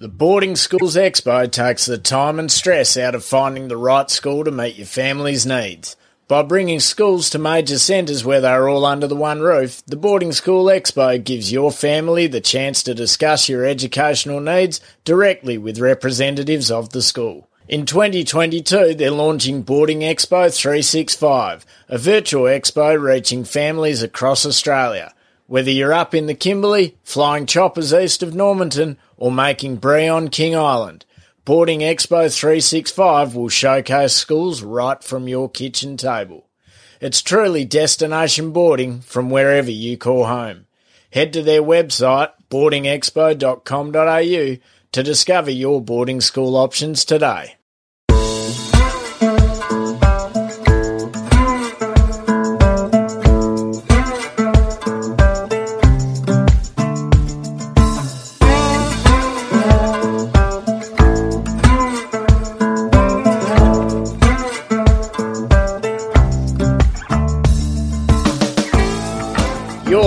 The Boarding Schools Expo takes the time and stress out of finding the right school to meet your family's needs. By bringing schools to major centres where they are all under the one roof, the Boarding School Expo gives your family the chance to discuss your educational needs directly with representatives of the school. In 2022, they're launching Boarding Expo 365, a virtual expo reaching families across Australia. Whether you're up in the Kimberley, flying choppers east of Normanton, or making brie on King Island, Boarding Expo 365 will showcase schools right from your kitchen table. It's truly destination boarding from wherever you call home. Head to their website, boardingexpo.com.au, to discover your boarding school options today.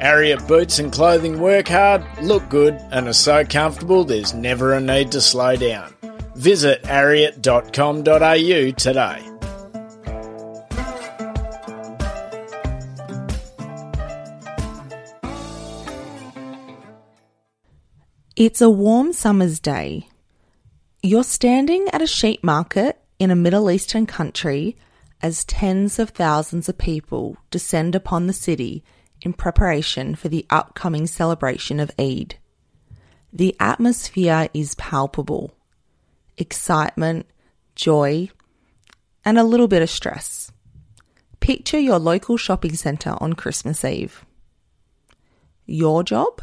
Ariat boots and clothing work hard, look good, and are so comfortable there's never a need to slow down. Visit ariat.com.au today. It's a warm summer's day. You're standing at a sheep market in a Middle Eastern country as tens of thousands of people descend upon the city in preparation for the upcoming celebration of Eid. The atmosphere is palpable excitement, joy, and a little bit of stress. Picture your local shopping centre on Christmas Eve. Your job?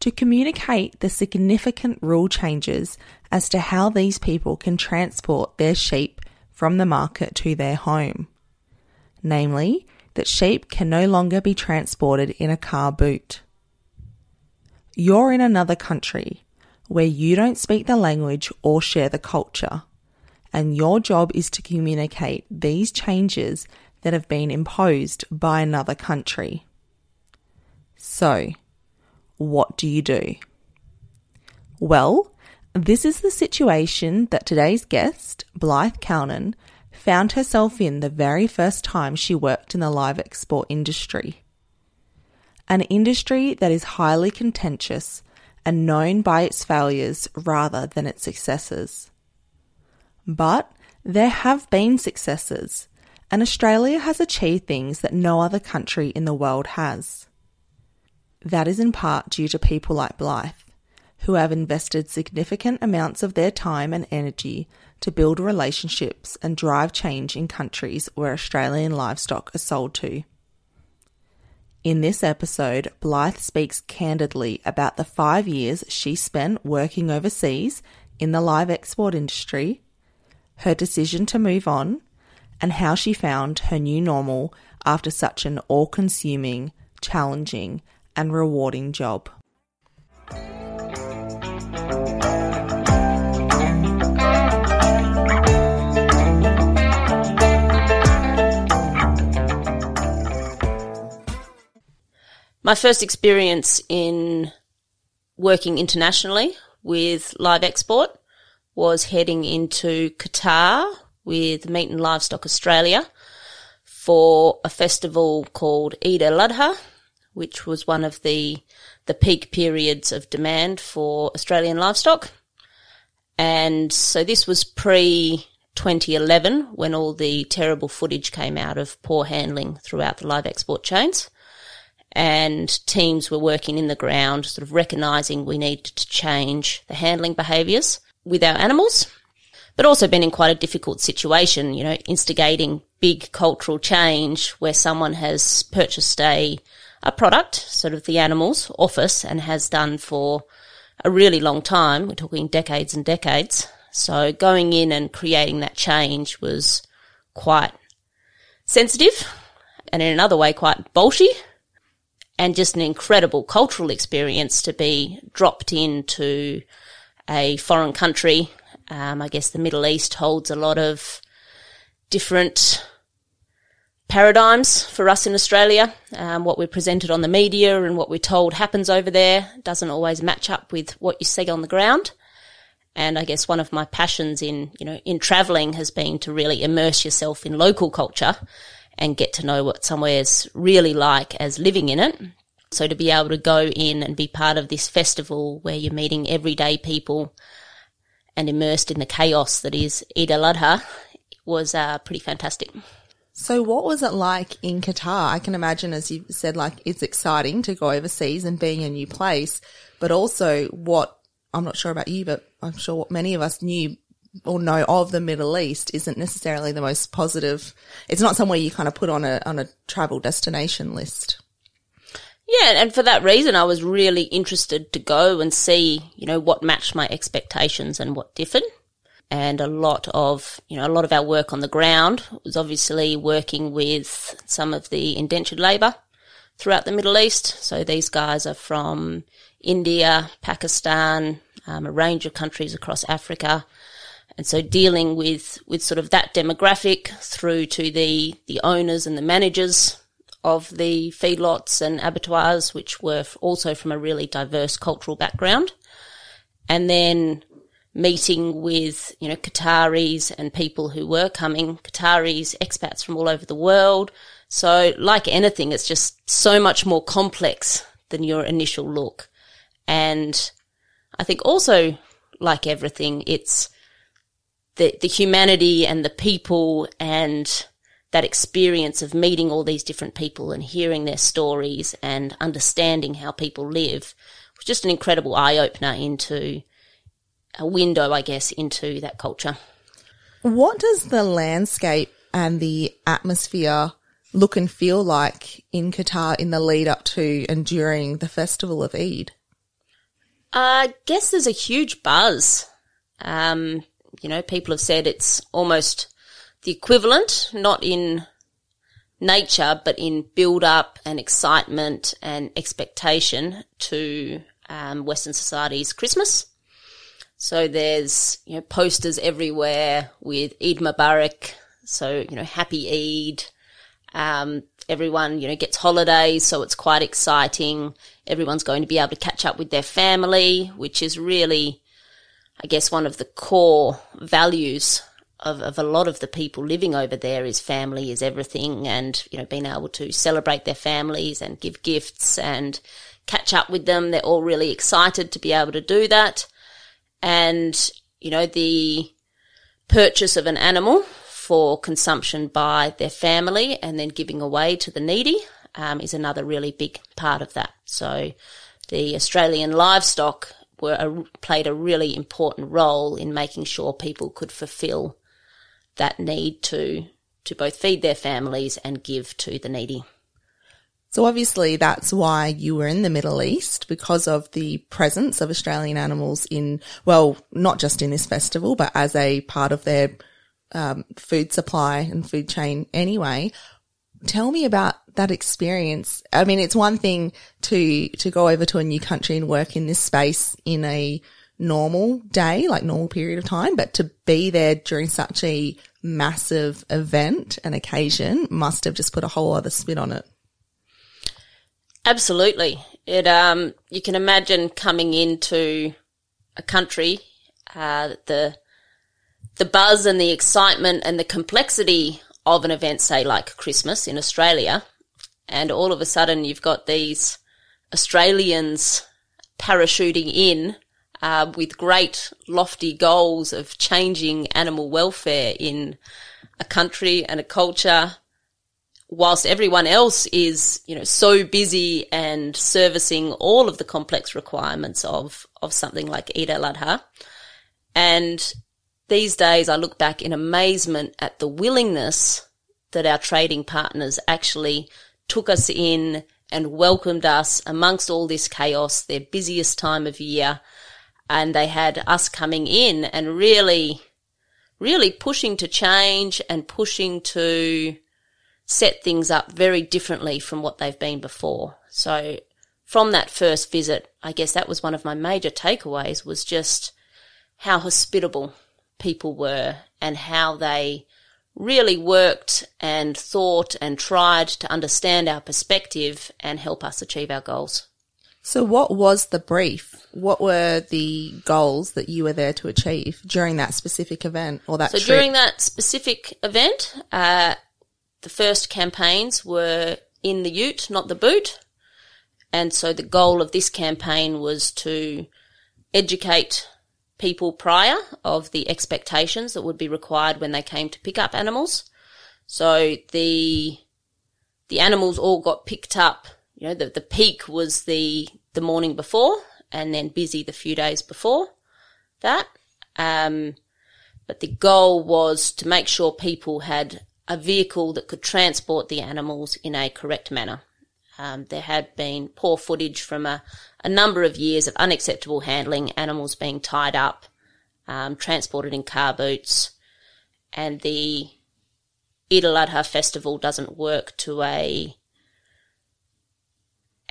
To communicate the significant rule changes as to how these people can transport their sheep from the market to their home. Namely, that sheep can no longer be transported in a car boot. You're in another country where you don't speak the language or share the culture, and your job is to communicate these changes that have been imposed by another country. So, what do you do? Well, this is the situation that today's guest, Blythe Cownan, found herself in the very first time she worked in the live export industry. An industry that is highly contentious and known by its failures rather than its successes. But there have been successes, and Australia has achieved things that no other country in the world has. That is in part due to people like Blythe, who have invested significant amounts of their time and energy to build relationships and drive change in countries where Australian livestock are sold to. In this episode, Blythe speaks candidly about the five years she spent working overseas in the live export industry, her decision to move on, and how she found her new normal after such an all consuming, challenging, and rewarding job. My first experience in working internationally with live export was heading into Qatar with Meat and Livestock Australia for a festival called Eid al-Adha, which was one of the the peak periods of demand for Australian livestock. And so this was pre 2011 when all the terrible footage came out of poor handling throughout the live export chains and teams were working in the ground, sort of recognizing we needed to change the handling behaviors with our animals, but also been in quite a difficult situation, you know, instigating big cultural change where someone has purchased a, a product, sort of the animals office and has done for a really long time. We're talking decades and decades. So going in and creating that change was, quite sensitive and in another way quite bolshy and just an incredible cultural experience to be dropped into a foreign country. Um, I guess the Middle East holds a lot of different paradigms for us in Australia. Um, what we're presented on the media and what we're told happens over there doesn't always match up with what you see on the ground. And I guess one of my passions in, you know, in traveling has been to really immerse yourself in local culture and get to know what somewhere's really like as living in it. So to be able to go in and be part of this festival where you're meeting everyday people and immersed in the chaos that is Eid al-Adha was uh, pretty fantastic. So, what was it like in Qatar? I can imagine, as you said, like it's exciting to go overseas and being a new place, but also what I'm not sure about you, but I'm sure what many of us knew or know of the Middle East isn't necessarily the most positive. It's not somewhere you kind of put on a on a travel destination list. Yeah, and for that reason, I was really interested to go and see, you know, what matched my expectations and what differed and a lot of you know a lot of our work on the ground was obviously working with some of the indentured labour throughout the Middle East. So these guys are from India, Pakistan, um, a range of countries across Africa, and so dealing with with sort of that demographic through to the the owners and the managers of the feedlots and abattoirs, which were also from a really diverse cultural background, and then meeting with, you know, Qataris and people who were coming, Qataris, expats from all over the world. So like anything, it's just so much more complex than your initial look. And I think also like everything, it's the, the humanity and the people and that experience of meeting all these different people and hearing their stories and understanding how people live was just an incredible eye opener into a window, I guess, into that culture. What does the landscape and the atmosphere look and feel like in Qatar in the lead up to and during the festival of Eid? I guess there's a huge buzz. Um, you know, people have said it's almost the equivalent, not in nature, but in build up and excitement and expectation to um, Western society's Christmas. So there's, you know, posters everywhere with Eid Mubarak. So, you know, happy Eid. Um, everyone, you know, gets holidays. So it's quite exciting. Everyone's going to be able to catch up with their family, which is really, I guess, one of the core values of, of a lot of the people living over there is family is everything and, you know, being able to celebrate their families and give gifts and catch up with them. They're all really excited to be able to do that and, you know, the purchase of an animal for consumption by their family and then giving away to the needy um, is another really big part of that. So the Australian livestock were a, played a really important role in making sure people could fulfil that need to to both feed their families and give to the needy. So obviously that's why you were in the Middle East because of the presence of Australian animals in, well, not just in this festival, but as a part of their um, food supply and food chain anyway. Tell me about that experience. I mean, it's one thing to, to go over to a new country and work in this space in a normal day, like normal period of time, but to be there during such a massive event and occasion must have just put a whole other spin on it. Absolutely. It um you can imagine coming into a country uh, the the buzz and the excitement and the complexity of an event, say like Christmas in Australia, and all of a sudden you've got these Australians parachuting in uh, with great lofty goals of changing animal welfare in a country and a culture whilst everyone else is, you know, so busy and servicing all of the complex requirements of, of something like Eid al-Adha. And these days I look back in amazement at the willingness that our trading partners actually took us in and welcomed us amongst all this chaos, their busiest time of year. And they had us coming in and really really pushing to change and pushing to set things up very differently from what they've been before. So from that first visit, I guess that was one of my major takeaways was just how hospitable people were and how they really worked and thought and tried to understand our perspective and help us achieve our goals. So, what was the brief? What were the goals that you were there to achieve during that specific event or that so trip? during that specific event, uh, the first campaigns were in the ute, not the boot. And so the goal of this campaign was to educate people prior of the expectations that would be required when they came to pick up animals. So the the animals all got picked up. You know, the, the peak was the the morning before, and then busy the few days before that. Um, but the goal was to make sure people had a vehicle that could transport the animals in a correct manner. Um, there had been poor footage from a, a number of years of unacceptable handling, animals being tied up, um, transported in car boots, and the Eid al-Adha festival doesn't work to a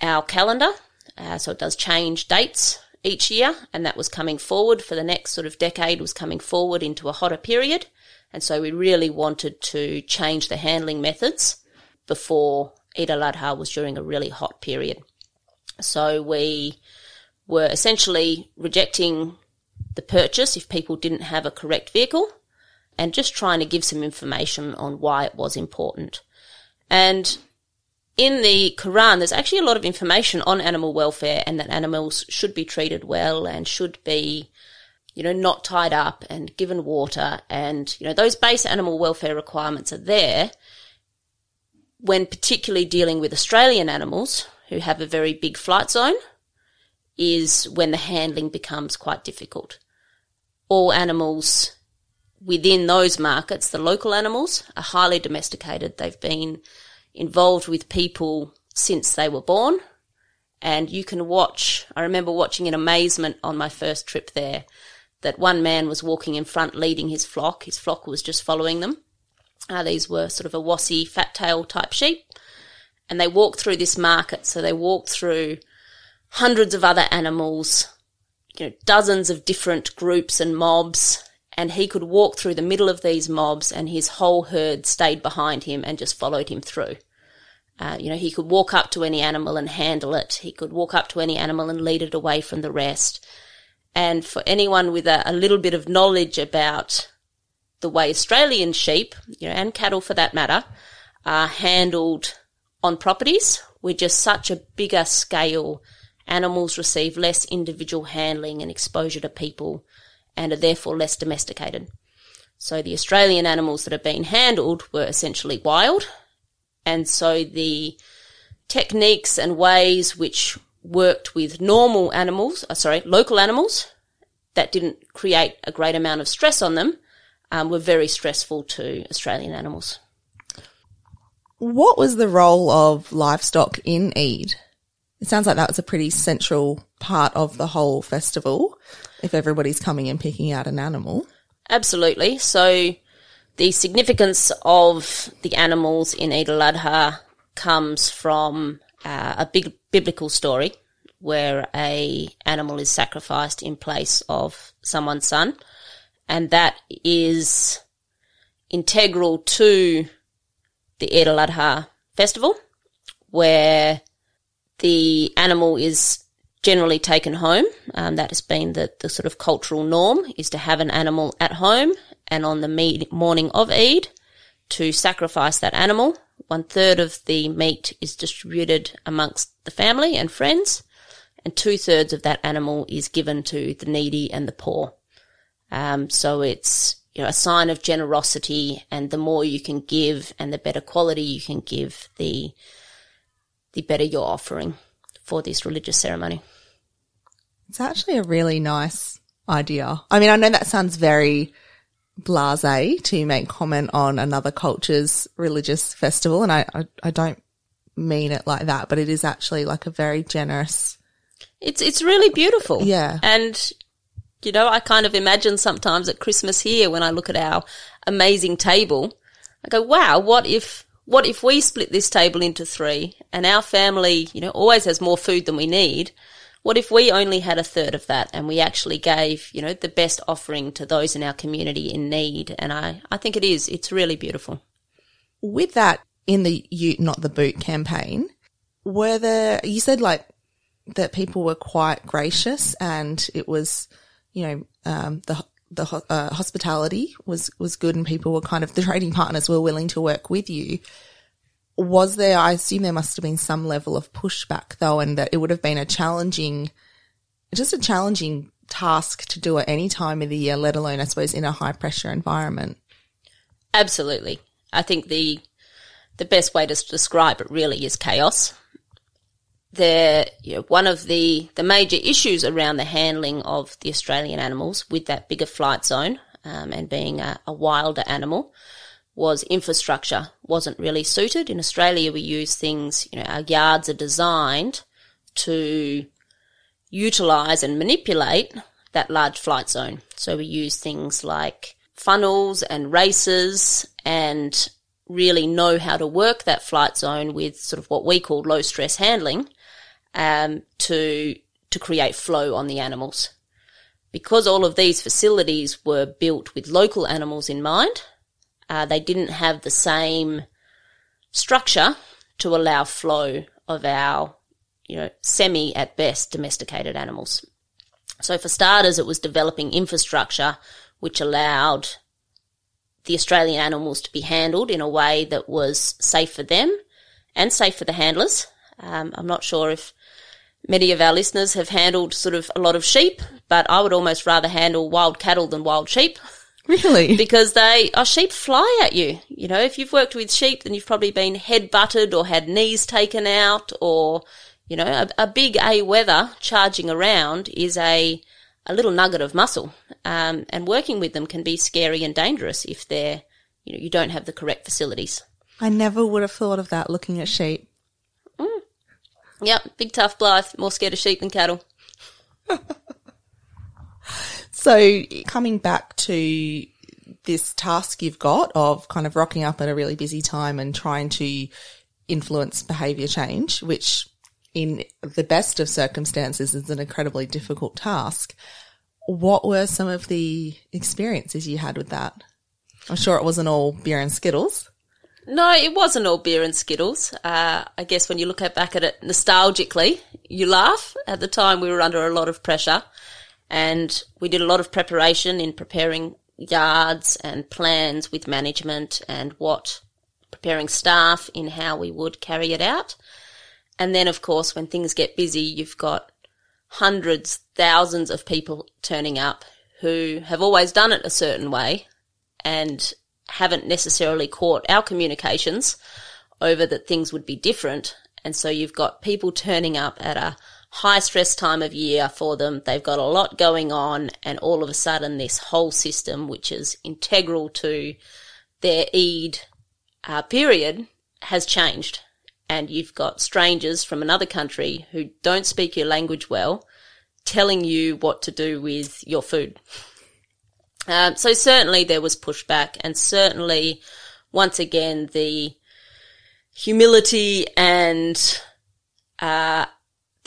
our calendar, uh, so it does change dates each year, and that was coming forward for the next sort of decade was coming forward into a hotter period, and so we really wanted to change the handling methods before Eid al-Adha was during a really hot period. So we were essentially rejecting the purchase if people didn't have a correct vehicle and just trying to give some information on why it was important. And in the Quran, there's actually a lot of information on animal welfare and that animals should be treated well and should be, you know, not tied up and given water. And, you know, those base animal welfare requirements are there when particularly dealing with Australian animals who have a very big flight zone is when the handling becomes quite difficult. All animals within those markets, the local animals, are highly domesticated. They've been involved with people since they were born. And you can watch, I remember watching in amazement on my first trip there that one man was walking in front leading his flock. His flock was just following them. Uh, these were sort of Awassi, fat tail type sheep. And they walked through this market. So they walked through hundreds of other animals, you know, dozens of different groups and mobs. And he could walk through the middle of these mobs and his whole herd stayed behind him and just followed him through. Uh, you know, he could walk up to any animal and handle it. He could walk up to any animal and lead it away from the rest. And for anyone with a, a little bit of knowledge about the way Australian sheep, you know, and cattle for that matter, are handled on properties. We're just such a bigger scale. Animals receive less individual handling and exposure to people and are therefore less domesticated. So the Australian animals that have been handled were essentially wild. And so the techniques and ways which worked with normal animals, uh, sorry, local animals that didn't create a great amount of stress on them um, were very stressful to Australian animals. What was the role of livestock in Eid? It sounds like that was a pretty central part of the whole festival. If everybody's coming and picking out an animal, Absolutely. So the significance of the animals in Eid al-Adha comes from uh, a big biblical story where a animal is sacrificed in place of someone's son and that is integral to the Eid al-Adha festival, where the animal is generally taken home. Um, that has been the, the sort of cultural norm is to have an animal at home and on the me- morning of Eid to sacrifice that animal. One third of the meat is distributed amongst the family and friends and two thirds of that animal is given to the needy and the poor. Um, so it's you know a sign of generosity, and the more you can give, and the better quality you can give, the the better your offering for this religious ceremony. it's actually a really nice idea. I mean, I know that sounds very blasé to make comment on another culture's religious festival, and I, I, I don't mean it like that, but it is actually like a very generous. It's it's really beautiful. Yeah. And You know, I kind of imagine sometimes at Christmas here when I look at our amazing table, I go, wow, what if, what if we split this table into three and our family, you know, always has more food than we need? What if we only had a third of that and we actually gave, ute know, the best offering to those in our community in need? And I, I think it is, it's really beautiful. With that in the you not the boot campaign, were there, you said like that people were quite gracious and it was, you know, um, the, the uh, hospitality was, was good and people were kind of, the trading partners were willing to work with you was there, I assume there must have been some level of pushback though, and that it would have been a challenging, just a challenging task to do at any time of the year, let alone, I suppose, in a high pressure environment. Absolutely. I think the, the best way to describe it really is chaos. There, you know, one of the, the major issues around the handling of the Australian animals with that bigger flight zone, um, and being a, a wilder animal was infrastructure wasn't really suited. In Australia, we use things, you know, our yards are designed to utilize and manipulate that large flight zone. So we use things like funnels and races and really know how to work that flight zone with sort of what we call low stress handling um, to to create flow on the animals. Because all of these facilities were built with local animals in mind, uh, they didn't have the same structure to allow flow of our, you know, semi at best domesticated animals. So for starters, it was developing infrastructure which allowed the Australian animals to be handled in a way that was safe for them and safe for the handlers. Um, I'm not sure if many of our listeners have handled sort of a lot of sheep, but I would almost rather handle wild cattle than wild sheep. Really? Because they, oh, sheep fly at you. You know, if you've worked with sheep, then you've probably been head butted or had knees taken out or, you know, a, big a big a wether charging around is a, a little nugget of muscle. Um, and working with them can be scary and dangerous if they're, you know, you don't have the correct facilities. I never would have thought of that looking at sheep. Mm. Yep, big tough Blythe, more scared of sheep than cattle. So coming back to this task you've got of kind of rocking up at a really busy time and trying to influence behavior change, which in the best of circumstances is an incredibly difficult task. What were some of the experiences you had with that? I'm sure it wasn't all beer and Skittles. No, it wasn't all beer and Skittles. Uh, I guess when you look back at it nostalgically, you laugh. At the time, we were under a lot of pressure. And we did a lot of preparation in preparing yards and plans with management and what preparing staff in how we would carry it out. And then, of course, when things get busy, you've got hundreds, thousands of people turning up who have always done it a certain way and haven't necessarily caught our communications over that things would be different. And so you've got people turning up at a high stress time of year for them. They've got a lot going on and all of a sudden this whole system, which is integral to their Eid uh, period has changed. And you've got strangers from another country who don't speak your language well telling you what to do with your food. Um, so certainly there was pushback and certainly once again the humility and uh,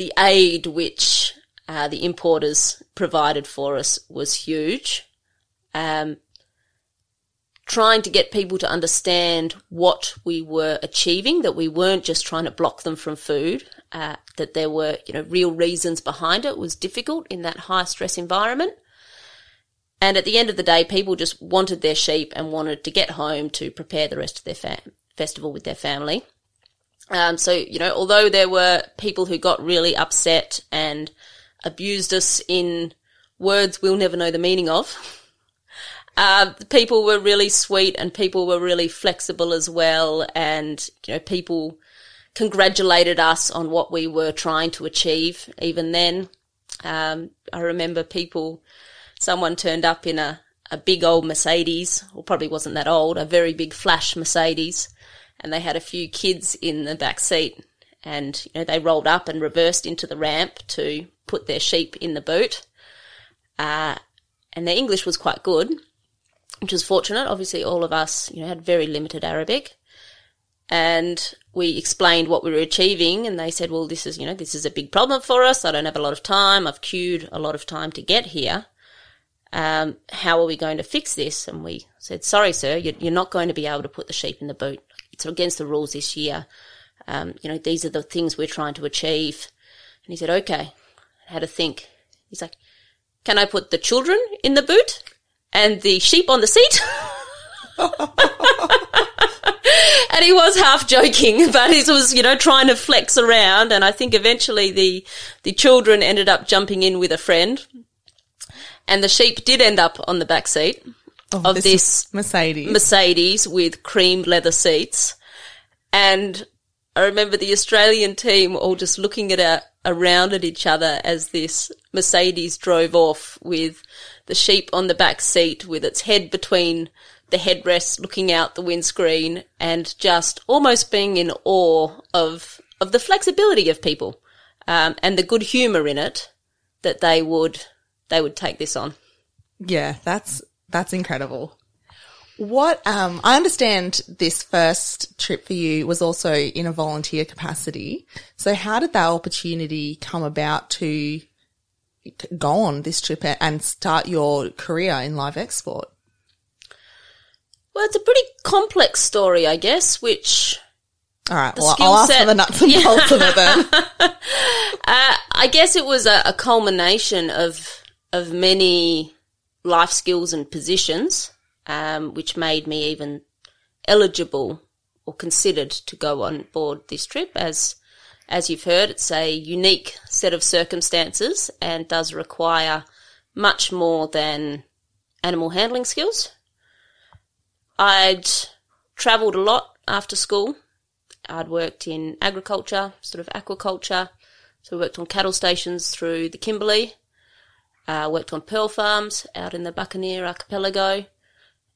the aid which uh, the importers provided for us was huge. Um, trying to get people to understand what we were achieving, that we weren't just trying to block them from food, uh, that there were, you know, real reasons behind it was difficult in that high stress environment. And at the end of the day, people just wanted their sheep and wanted to get home to prepare the rest of their festival with their family. Um, so, you know, although there were people who got really upset and abused us in words we'll never know the meaning of, uh, people were really sweet and people were really flexible as well. And, you know, people congratulated us on what we were trying to achieve even then. Um, I remember people, someone turned up in a, a big old Mercedes, or probably wasn't that old, a very big flash Mercedes and they had a few kids in the back seat and you know they rolled up and reversed into the ramp to put their sheep in the boot Uh, and their English was quite good, which was fortunate. Obviously, all of us, you know, had very limited Arabic. And we explained what we were achieving, and they said, well, this is, you know, this is a big problem for us. I don't have a lot of time. I've queued a lot of time to get here. Um, how are we going to fix this? And we said, sorry, sir, you're, you're not going to be able to put the sheep in the boot. It's against the rules this year. Um, you know, these are the things we're trying to achieve. And he said, okay. I had to think. He's like, can I put the children in the boot and the sheep on the seat? and he was half joking, but he was, you know, trying to flex around. And I think eventually the, the children ended up jumping in with a friend and the sheep did end up on the back seat of, of this, this Mercedes. Mercedes with cream leather seats. And I remember the Australian team all just looking at a, around at each other as this Mercedes drove off with the sheep on the back seat with its head between the headrest looking out the windscreen and just almost being in awe of, of the flexibility of people, um, and the good humor in it that they would, they would take this on. Yeah, that's that's incredible. What um I understand this first trip for you was also in a volunteer capacity. So how did that opportunity come about to go on this trip and start your career in live export? Well, it's a pretty complex story, I guess, which All right, well, I'll ask for the nuts and bolts of it then. Uh, I guess it was a, a culmination of of many life skills and positions, um, which made me even eligible or considered to go on board this trip. As as you've heard, it's a unique set of circumstances and does require much more than animal handling skills. I'd travelled a lot after school. I'd worked in agriculture, sort of aquaculture. So I worked on cattle stations through the Kimberley. Uh, worked on pearl farms out in the Buccaneer archipelago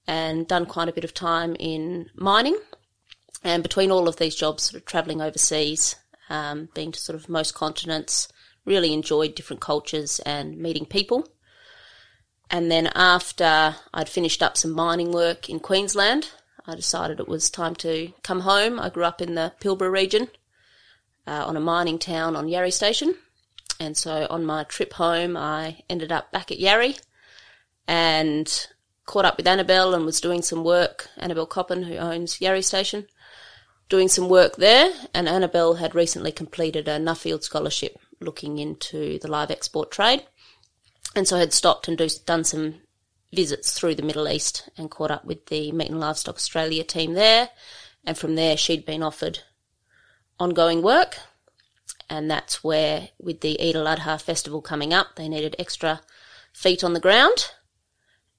and done quite a bit of time in mining. And between all of these jobs, sort of travelling overseas, um, being to sort of most continents, really enjoyed different cultures and meeting people. And then after I'd finished up some mining work in Queensland, I decided it was time to come home. I grew up in the Pilbara region uh, on a mining town on Yarrie Station. And so on my trip home, I ended up back at Yarrie and caught up with Annabelle and was doing some work. Annabelle Coppin, who owns Yarrie Station, doing some work there. And Annabelle had recently completed a Nuffield scholarship looking into the live export trade. And so I had stopped and do, done some visits through the Middle East and caught up with the Meat and Livestock Australia team there. And from there, she'd been offered ongoing work. And that's where, with the Eid al Adha festival coming up, they needed extra feet on the ground.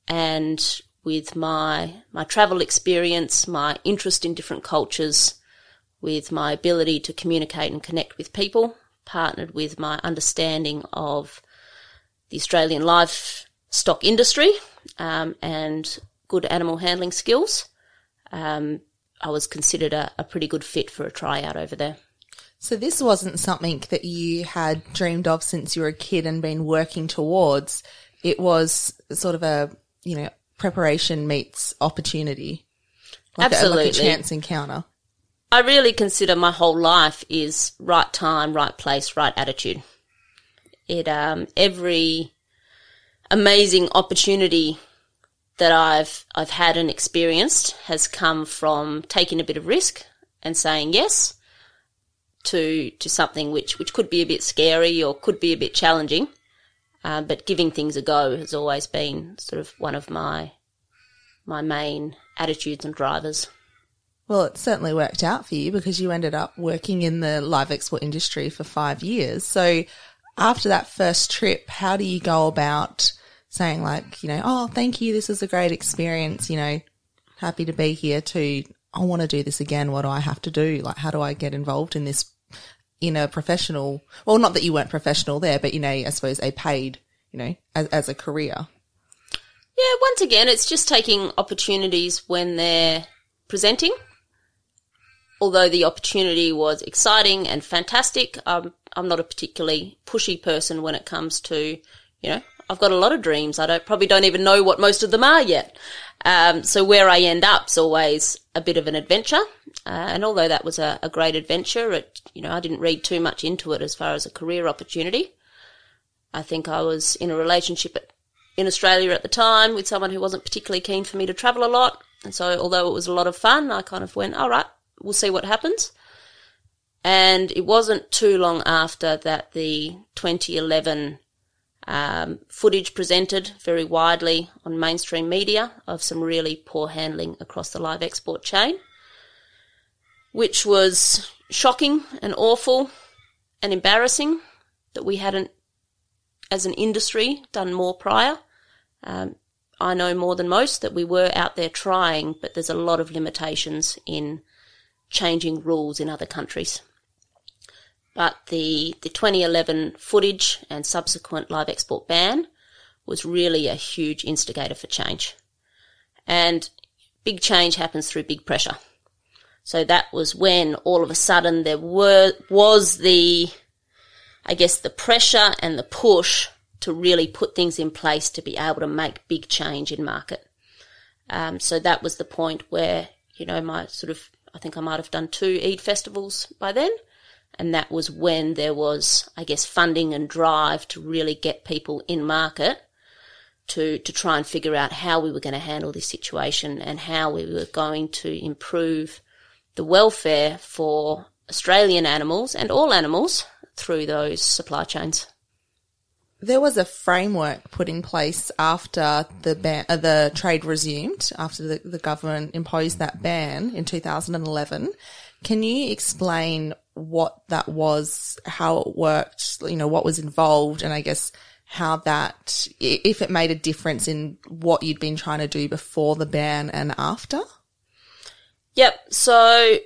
And with my, my travel experience, my interest in different cultures, with my ability to communicate and connect with people, partnered with my understanding of the Australian livestock industry um, and good animal handling skills, um, I was considered a, a pretty good fit for a tryout over there. So this wasn't something that you had dreamed of since you were a kid and been working towards. It was sort of a, you know, preparation meets opportunity. Like A, like Absolutely. a chance encounter. I really consider my whole life is right time, right place, right attitude. It um every amazing opportunity that I've I've had and experienced has come from taking a bit of risk and saying yes to to something which which could be a bit scary or could be a bit challenging. Uh, but giving things a go has always been sort of one of my my main attitudes and drivers. Well, it certainly worked out for you because you ended up working in the live export industry for five years. So after that first trip, how do you go about saying like, you know, oh, thank you. This is a great experience. You know, happy to be here to, I want to do this again. What do I have to do? Like, how do I get involved in this in a professional, well, not that you weren't professional there, but you know, I suppose a paid, you know, as, as a career. Yeah, once again, it's just taking opportunities when they're presenting. Although the opportunity was exciting and fantastic, um, I'm not a particularly pushy person when it comes to, you know, I've got a lot of dreams. I don't probably don't even know what most of them are yet. Um, so where I end up's always a bit of an adventure. Uh, and although that was a, a, great adventure, it, you know, I didn't read too much into it as far as a career opportunity. I think I was in a relationship at, in Australia at the time with someone who wasn't particularly keen for me to travel a lot. And so although it was a lot of fun, I kind of went, all right, we'll see what happens. And it wasn't too long after that the 2011 um, footage presented very widely on mainstream media of some really poor handling across the live export chain, which was shocking and awful and embarrassing that we hadn't, as an industry, done more prior. Um, I know more than most that we were out there trying, but there's a lot of limitations in changing rules in other countries. But the, the 2011 footage and subsequent live export ban was really a huge instigator for change. And big change happens through big pressure. So that was when all of a sudden there were, was the, I guess, the pressure and the push to really put things in place to be able to make big change in market. Um, so that was the point where, you know, my sort of, I think I might have done two Eid festivals by then. And that was when there was, I guess, funding and drive to really get people in market to, to try and figure out how we were going to handle this situation and how we were going to improve the welfare for Australian animals and all animals through those supply chains. There was a framework put in place after the ban, uh, the trade resumed, after the, the government imposed that ban in 2011. Can you explain what that was, how it worked, you know, what was involved, and I guess how that, if it made a difference in what you'd been trying to do before the ban and after? Yep. So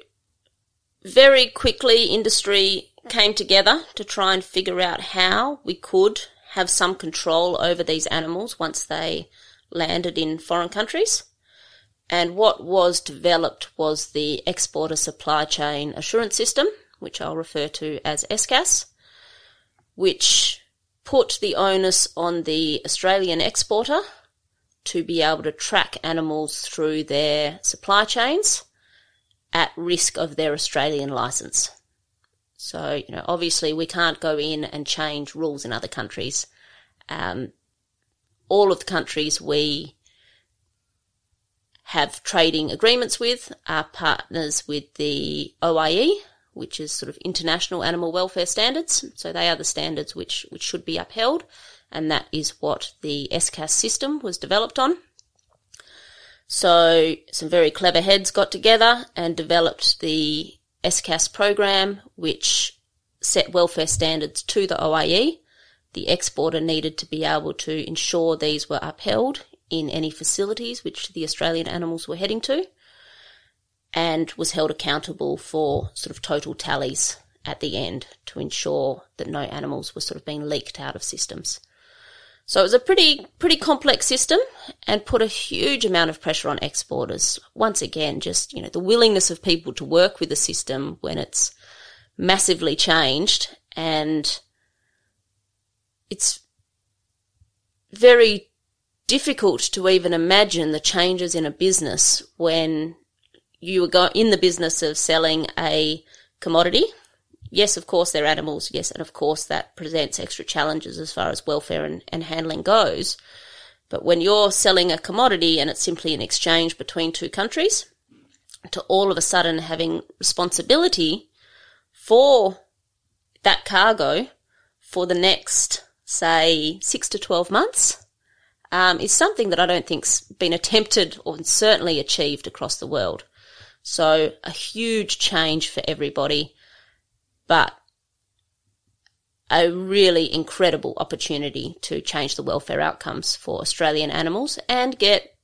very quickly, industry came together to try and figure out how we could have some control over these animals once they landed in foreign countries. And what was developed was the Exporter Supply Chain Assurance System, which I'll refer to as ESCAS, which put the onus on the Australian exporter to be able to track animals through their supply chains at risk of their Australian license. So, you know, obviously we can't go in and change rules in other countries. Um, all of the countries we have trading agreements with, are partners with the OIE, which is sort of international animal welfare standards. So they are the standards which, which should be upheld. And that is what the ESCAS system was developed on. So some very clever heads got together and developed the ESCAS program, which set welfare standards to the OIE. The exporter needed to be able to ensure these were upheld in any facilities which the Australian animals were heading to and was held accountable for sort of total tallies at the end to ensure that no animals were sort of being leaked out of systems. So it was a pretty, pretty complex system and put a huge amount of pressure on exporters. Once again, just, you know, the willingness of people to work with the system when it's massively changed and it's very difficult to even imagine the changes in a business when you are in the business of selling a commodity. Yes, of course, they're animals. Yes, and of course, that presents extra challenges as far as welfare and, and handling goes. But when you're selling a commodity and it's simply an exchange between two countries, to all of a sudden having responsibility for that cargo for the next, say, six to 12 months, um, is something that I don't think's been attempted or certainly achieved across the world. So a huge change for everybody, but a really incredible opportunity to change the welfare outcomes for Australian animals and get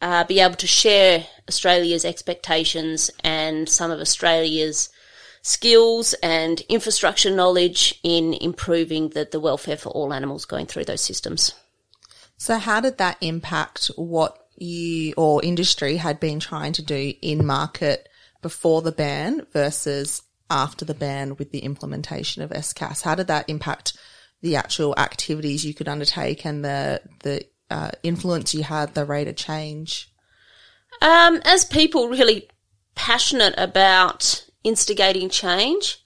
uh, be able to share Australia's expectations and some of Australia's skills and infrastructure knowledge in improving the, the welfare for all animals going through those systems. So how did that impact what you or industry had been trying to do in market before the ban versus after the ban with the implementation of ESCAS? How did that impact the actual activities you could undertake and the the uh, influence you had, the rate of change? Um, as people really passionate about instigating change,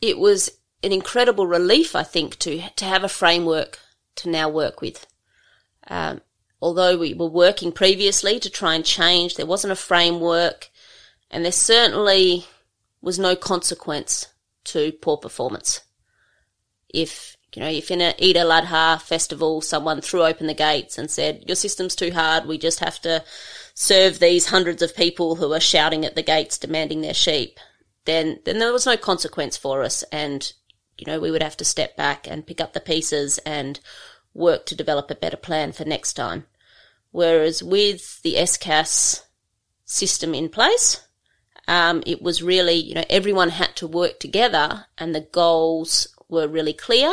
it was an incredible relief, I think, to to have a framework to now work with. Um, although we were working previously to try and change, there wasn't a framework, and there certainly was no consequence to poor performance. If you know, if in an Eid al-Adha festival someone threw open the gates and said, "Your system's too hard. We just have to serve these hundreds of people who are shouting at the gates demanding their sheep," then then there was no consequence for us, and you know we would have to step back and pick up the pieces and work to develop a better plan for next time. Whereas with the SCAS system in place, um, it was really, you know, everyone had to work together and the goals were really clear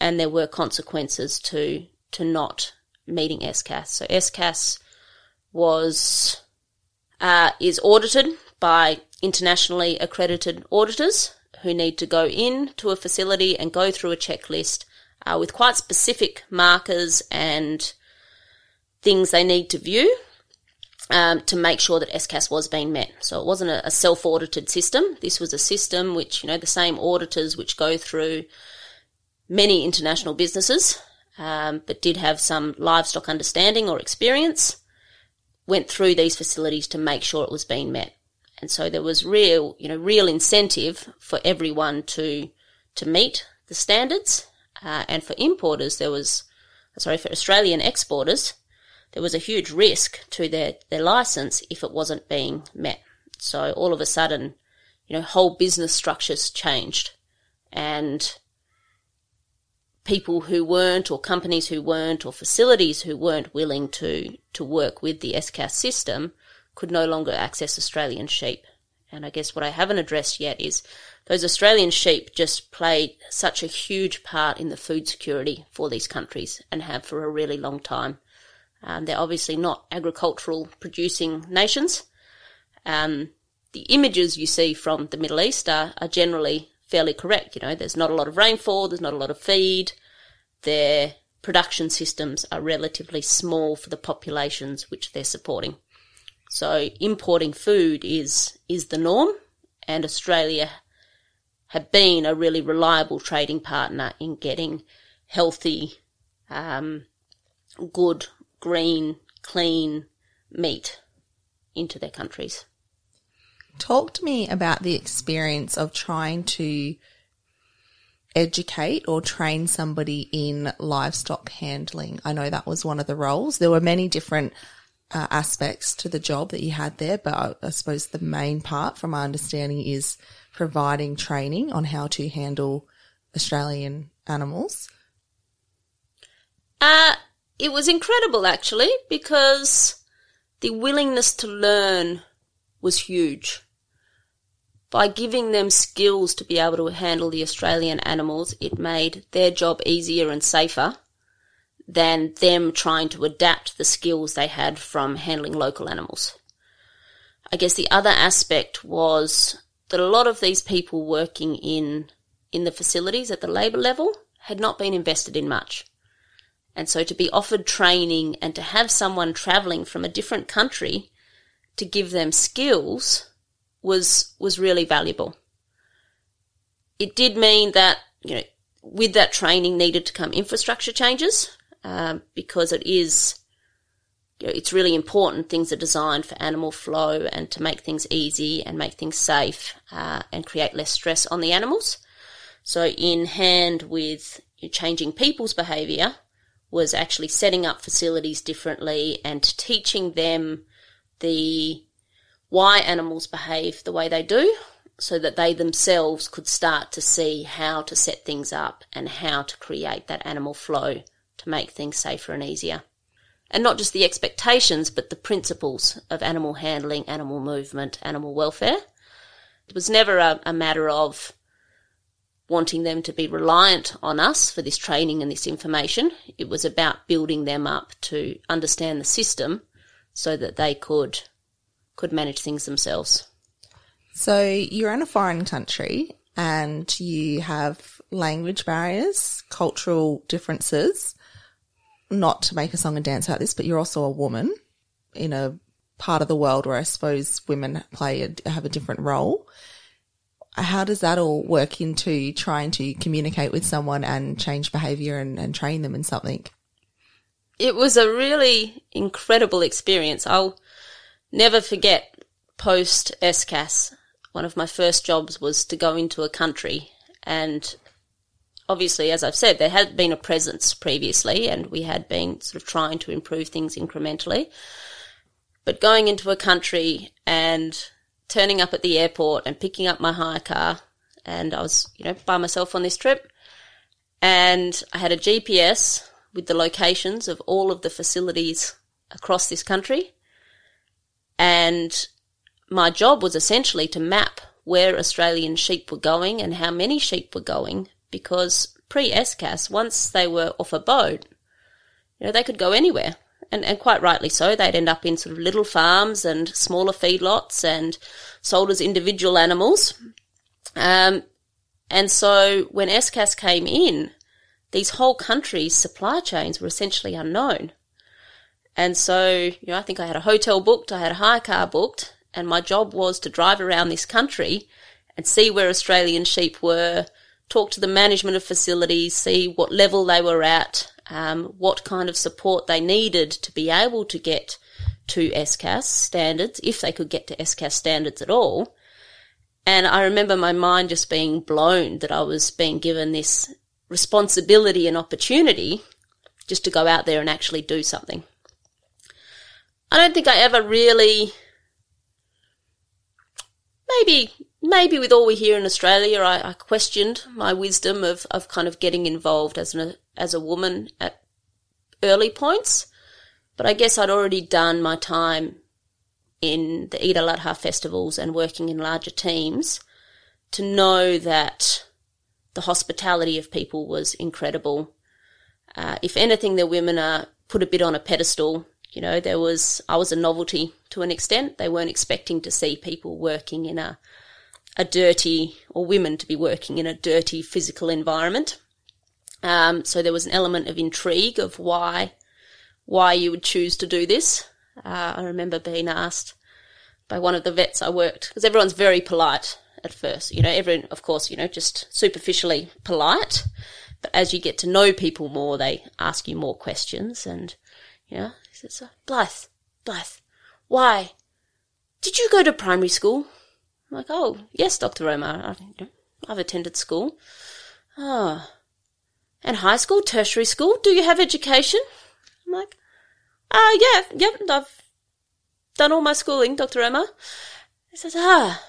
and there were consequences to, to not meeting SCAS. So SCAS was, uh, is audited by internationally accredited auditors who need to go in to a facility and go through a checklist uh, with quite specific markers and things they need to view um, to make sure that SCAS was being met. So it wasn't a, a self-audited system. This was a system which, you know, the same auditors which go through many international businesses, um, but did have some livestock understanding or experience, went through these facilities to make sure it was being met. And so there was real, you know, real incentive for everyone to to meet the standards, uh, and for importers there was, sorry, for Australian exporters there was a huge risk to their, their license if it wasn't being met. So all of a sudden, you know, whole business structures changed and people who weren't or companies who weren't or facilities who weren't willing to, to work with the SCAS system could no longer access Australian sheep. And I guess what I haven't addressed yet is those Australian sheep just played such a huge part in the food security for these countries and have for a really long time. Um, they're obviously not agricultural producing nations. Um, the images you see from the Middle East are, are generally fairly correct. You know, there's not a lot of rainfall, there's not a lot of feed. Their production systems are relatively small for the populations which they're supporting. So importing food is is the norm, and Australia have been a really reliable trading partner in getting healthy, um, good green, clean meat into their countries. Talk to me about the experience of trying to educate or train somebody in livestock handling. I know that was one of the roles. There were many different uh, aspects to the job that you had there, but I, I suppose the main part, from my understanding, is providing training on how to handle Australian animals. Uh, it was incredible actually because the willingness to learn was huge. By giving them skills to be able to handle the Australian animals, it made their job easier and safer than them trying to adapt the skills they had from handling local animals. I guess the other aspect was that a lot of these people working in in the facilities at the labour level had not been invested in much. And so to be offered training and to have someone traveling from a different country to give them skills was, was really valuable. It did mean that, you know, with that training needed to come infrastructure changes, um, because it is, you know, it's really important. Things are designed for animal flow and to make things easy and make things safe, uh, and create less stress on the animals. So in hand with changing people's behavior, was actually setting up facilities differently and teaching them the why animals behave the way they do so that they themselves could start to see how to set things up and how to create that animal flow to make things safer and easier. And not just the expectations, but the principles of animal handling, animal movement, animal welfare. It was never a, a matter of wanting them to be reliant on us for this training and this information. It was about building them up to understand the system so that they could could manage things themselves. So you're in a foreign country and you have language barriers, cultural differences. Not to make a song and dance about this, but you're also a woman in a part of the world where I suppose women play a, have a different role. How does that all work into trying to communicate with someone and change behavior and, and train them in something? It was a really incredible experience. I'll never forget post SCAS. One of my first jobs was to go into a country and obviously, as I've said, there had been a presence previously and we had been sort of trying to improve things incrementally. But going into a country and turning up at the airport and picking up my hire car, and I was, you know, by myself on this trip, and I had a GPS with the locations of all of the facilities across this country. And my job was essentially to map where Australian sheep were going and how many sheep were going because pre SCAS, once they were off a boat, you know, they could go anywhere. And, and quite rightly so. They'd end up in sort of little farms and smaller feedlots and sold as individual animals. Um, and so when SCAS came in, these whole countries' supply chains were essentially unknown. And so, you know, I think I had a hotel booked, I had a hire car booked, and my job was to drive around this country and see where Australian sheep were, talk to the management of facilities, see what level they were at, um, what kind of support they needed to be able to get to SCAS standards, if they could get to SCAS standards at all. And I remember my mind just being blown that I was being given this responsibility and opportunity just to go out there and actually do something. I don't think I ever really, maybe, maybe with all we hear in Australia, I, I questioned my wisdom of, of kind of getting involved as an, as a woman at early points. But I guess I'd already done my time in the Eid al-Adha festivals and working in larger teams to know that the hospitality of people was incredible. Uh, if anything, the women are put a bit on a pedestal. You know, there was, I was a novelty to an extent. They weren't expecting to see people working in a, a dirty, or women to be working in a dirty physical environment. Um, so there was an element of intrigue of why, why you would choose to do this. Uh, I remember being asked by one of the vets I worked, because everyone's very polite at first. You know, everyone, of course, you know, just superficially polite. But as you get to know people more, they ask you more questions. And, you know, he says, Blythe, Blythe, why? Did you go to primary school? I'm like, oh, yes, Dr. Omar. I've, I've attended school. Ah. Oh. And high school, tertiary school? Do you have education? I'm like, ah, uh, yeah, yep, I've done all my schooling, Dr. Omar. He says, ah,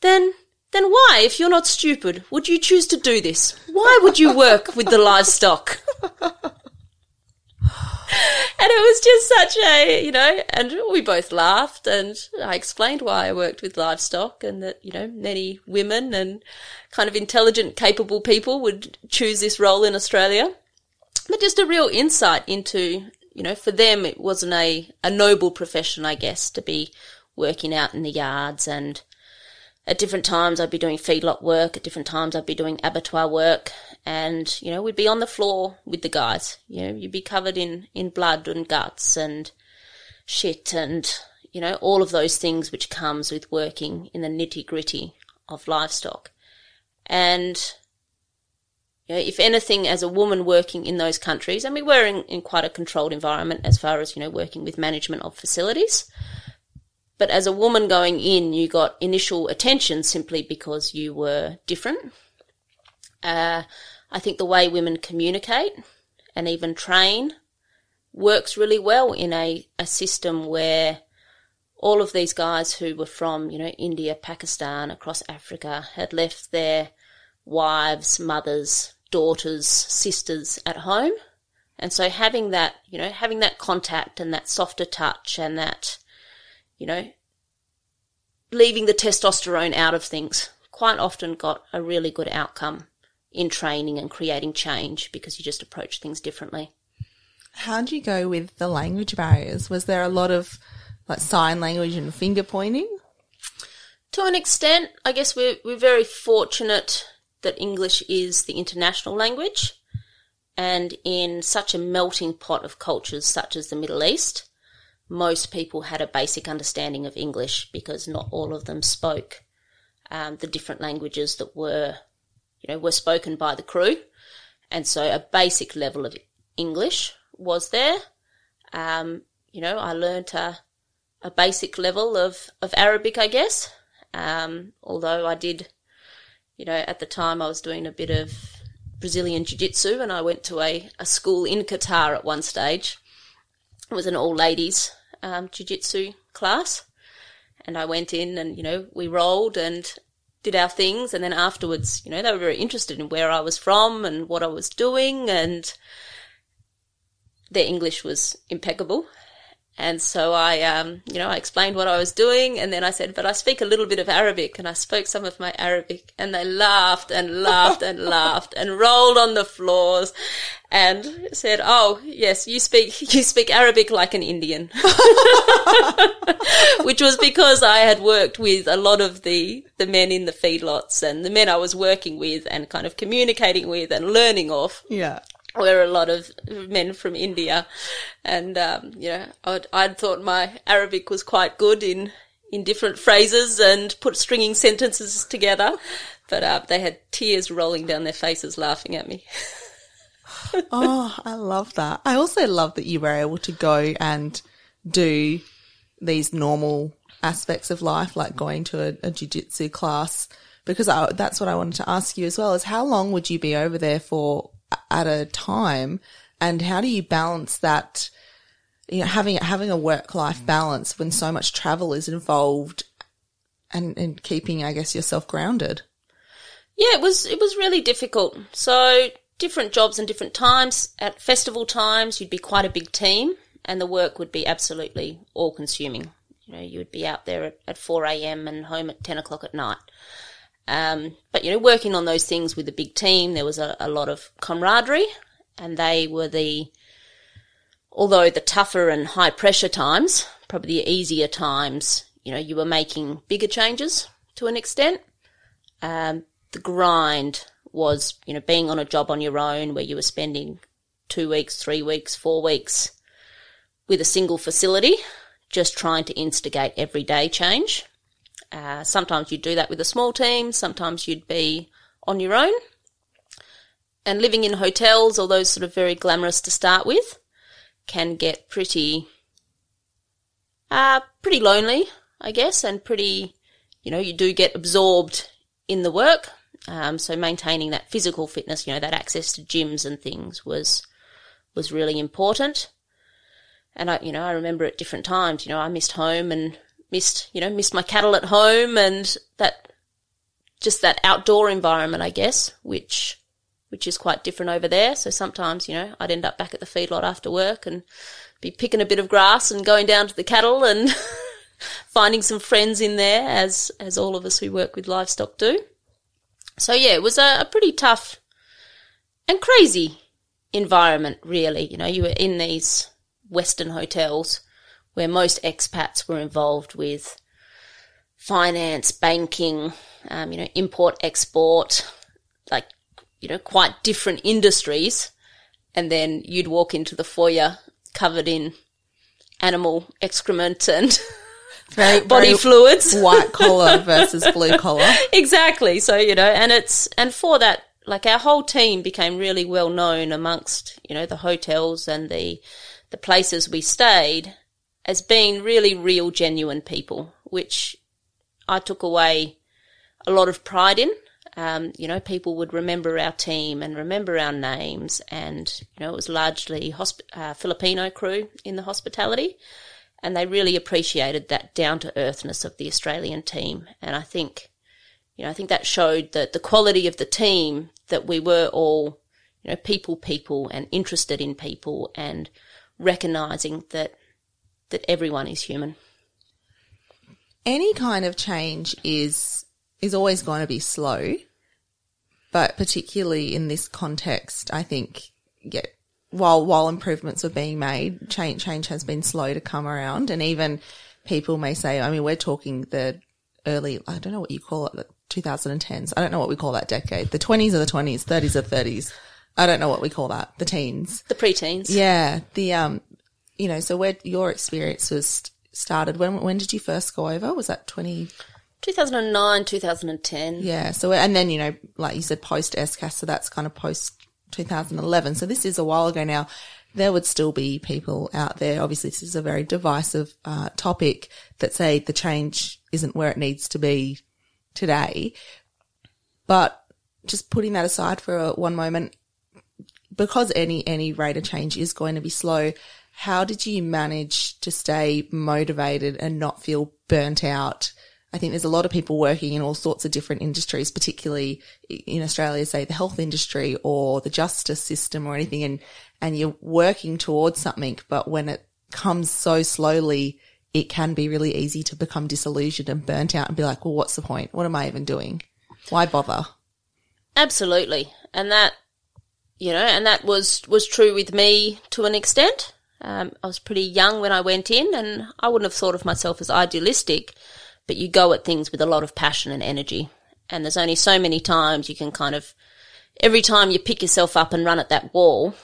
then then why, if you're not stupid, would you choose to do this? Why would you work with the livestock? and it was just such a, you know, and we both laughed and I explained why I worked with livestock and that, you know, many women and kind of intelligent, capable people would choose this role in Australia. But just a real insight into, you know, for them it wasn't a, a noble profession, I guess, to be working out in the yards and, at different times I'd be doing feedlot work, at different times I'd be doing abattoir work, and, you know, we'd be on the floor with the guys. You know, you'd be covered in, in blood and guts and shit and, you know, all of those things which comes with working in the nitty gritty of livestock. And, you know, if anything, as a woman working in those countries, and we were in, in quite a controlled environment as far as, you know, working with management of facilities, but as a woman going in, you got initial attention simply because you were different. Uh, I think the way women communicate and even train works really well in a, a system where all of these guys who were from, you know, India, Pakistan, across Africa had left their wives, mothers, daughters, sisters at home. And so having that, you know, having that contact and that softer touch and that you know, leaving the testosterone out of things quite often got a really good outcome in training and creating change because you just approach things differently. How did you go with the language barriers? Was there a lot of like sign language and finger pointing? To an extent, I guess we're, we're very fortunate that English is the international language. And in such a melting pot of cultures such as the Middle East, most people had a basic understanding of English because not all of them spoke um, the different languages that were, you know, were spoken by the crew. And so a basic level of English was there. Um, you know, I learnt a, a basic level of, of Arabic, I guess. Um, although I did, you know, at the time I was doing a bit of Brazilian Jiu Jitsu and I went to a, a school in Qatar at one stage. It was an all ladies um, Jiu Jitsu class. And I went in and, you know, we rolled and did our things. And then afterwards, you know, they were very interested in where I was from and what I was doing. And their English was impeccable. And so I, um, you know, I explained what I was doing, and then I said, "But I speak a little bit of Arabic," and I spoke some of my Arabic, and they laughed and laughed and laughed and rolled on the floors, and said, "Oh, yes, you speak you speak Arabic like an Indian," which was because I had worked with a lot of the the men in the feedlots and the men I was working with and kind of communicating with and learning off. Yeah were a lot of men from India, and um, you know, I'd, I'd thought my Arabic was quite good in in different phrases and put stringing sentences together, but uh, they had tears rolling down their faces laughing at me. oh, I love that. I also love that you were able to go and do these normal aspects of life, like going to a, a jiu-jitsu class, because I, that's what I wanted to ask you as well, is how long would you be over there for at a time and how do you balance that you know having having a work life mm. balance when so much travel is involved and and keeping i guess yourself grounded? Yeah it was it was really difficult. So different jobs and different times. At festival times you'd be quite a big team and the work would be absolutely all consuming you know you would be out there at, at 4 a.m and home at 10 o'clock at night um, but you know, working on those things with a big team, there was a, a lot of camaraderie, and they were the, although the tougher and high pressure times, probably the easier times. You know, you were making bigger changes to an extent. Um, the grind was, you know, being on a job on your own where you were spending two weeks, three weeks, four weeks with a single facility, just trying to instigate everyday change. Uh, sometimes you'd do that with a small team, sometimes you'd be on your own. And living in hotels, although sort of very glamorous to start with, can get pretty, uh, pretty lonely, I guess, and pretty, you know, you do get absorbed in the work. Um, so maintaining that physical fitness, you know, that access to gyms and things was, was really important. And I, you know, I remember at different times, you know, I missed home and missed, you know, missed my cattle at home and that, just that outdoor environment, I guess, which, which is quite different over there. So sometimes, you know, I'd end up back at the feedlot after work and be picking a bit of grass and going down to the cattle and finding some friends in there as, as all of us who work with livestock do. So yeah, it was a, a pretty tough and crazy environment, really. You know, you were in these Western hotels where most expats were involved with finance, banking, um, you know, import, export, like, you know, quite different industries. And then you'd walk into the foyer covered in animal excrement and very, body very fluids. White collar versus blue collar. exactly. So, you know, and it's, and for that, like our whole team became really well known amongst, you know, the hotels and the, the places we stayed as being really real, genuine people, which I took away a lot of pride in. Um, you know, people would remember our team and remember our names, and you know, it was largely hosp- uh, Filipino crew in the hospitality, and they really appreciated that down to earthness of the Australian team. And I think, you know, I think that showed that the quality of the team that we were all, you know, people, people, and interested in people, and recognizing that that everyone is human. Any kind of change is is always going to be slow, but particularly in this context, I think yeah, while while improvements were being made, change change has been slow to come around, and even people may say, I mean, we're talking the early, I don't know what you call it, the 2010s. I don't know what we call that decade. The 20s or the 20s, 30s or 30s. I don't know what we call that. The teens. The preteens. Yeah. The, um, you know, so where your experience was started, when, when did you first go over? Was that 20? 2009, 2010. Yeah. So, and then, you know, like you said, post SCAS. So that's kind of post 2011. So this is a while ago now. There would still be people out there. Obviously, this is a very divisive uh, topic that say the change isn't where it needs to be today. But just putting that aside for a, one moment, because any any rate of change is going to be slow, how did you manage to stay motivated and not feel burnt out? I think there's a lot of people working in all sorts of different industries, particularly in Australia, say the health industry or the justice system or anything, and and you're working towards something, but when it comes so slowly, it can be really easy to become disillusioned and burnt out and be like, well, what's the point? What am I even doing? Why bother? Absolutely. And that, you know, and that was, was true with me to an extent. Um, I was pretty young when I went in and I wouldn't have thought of myself as idealistic, but you go at things with a lot of passion and energy. And there's only so many times you can kind of, every time you pick yourself up and run at that wall,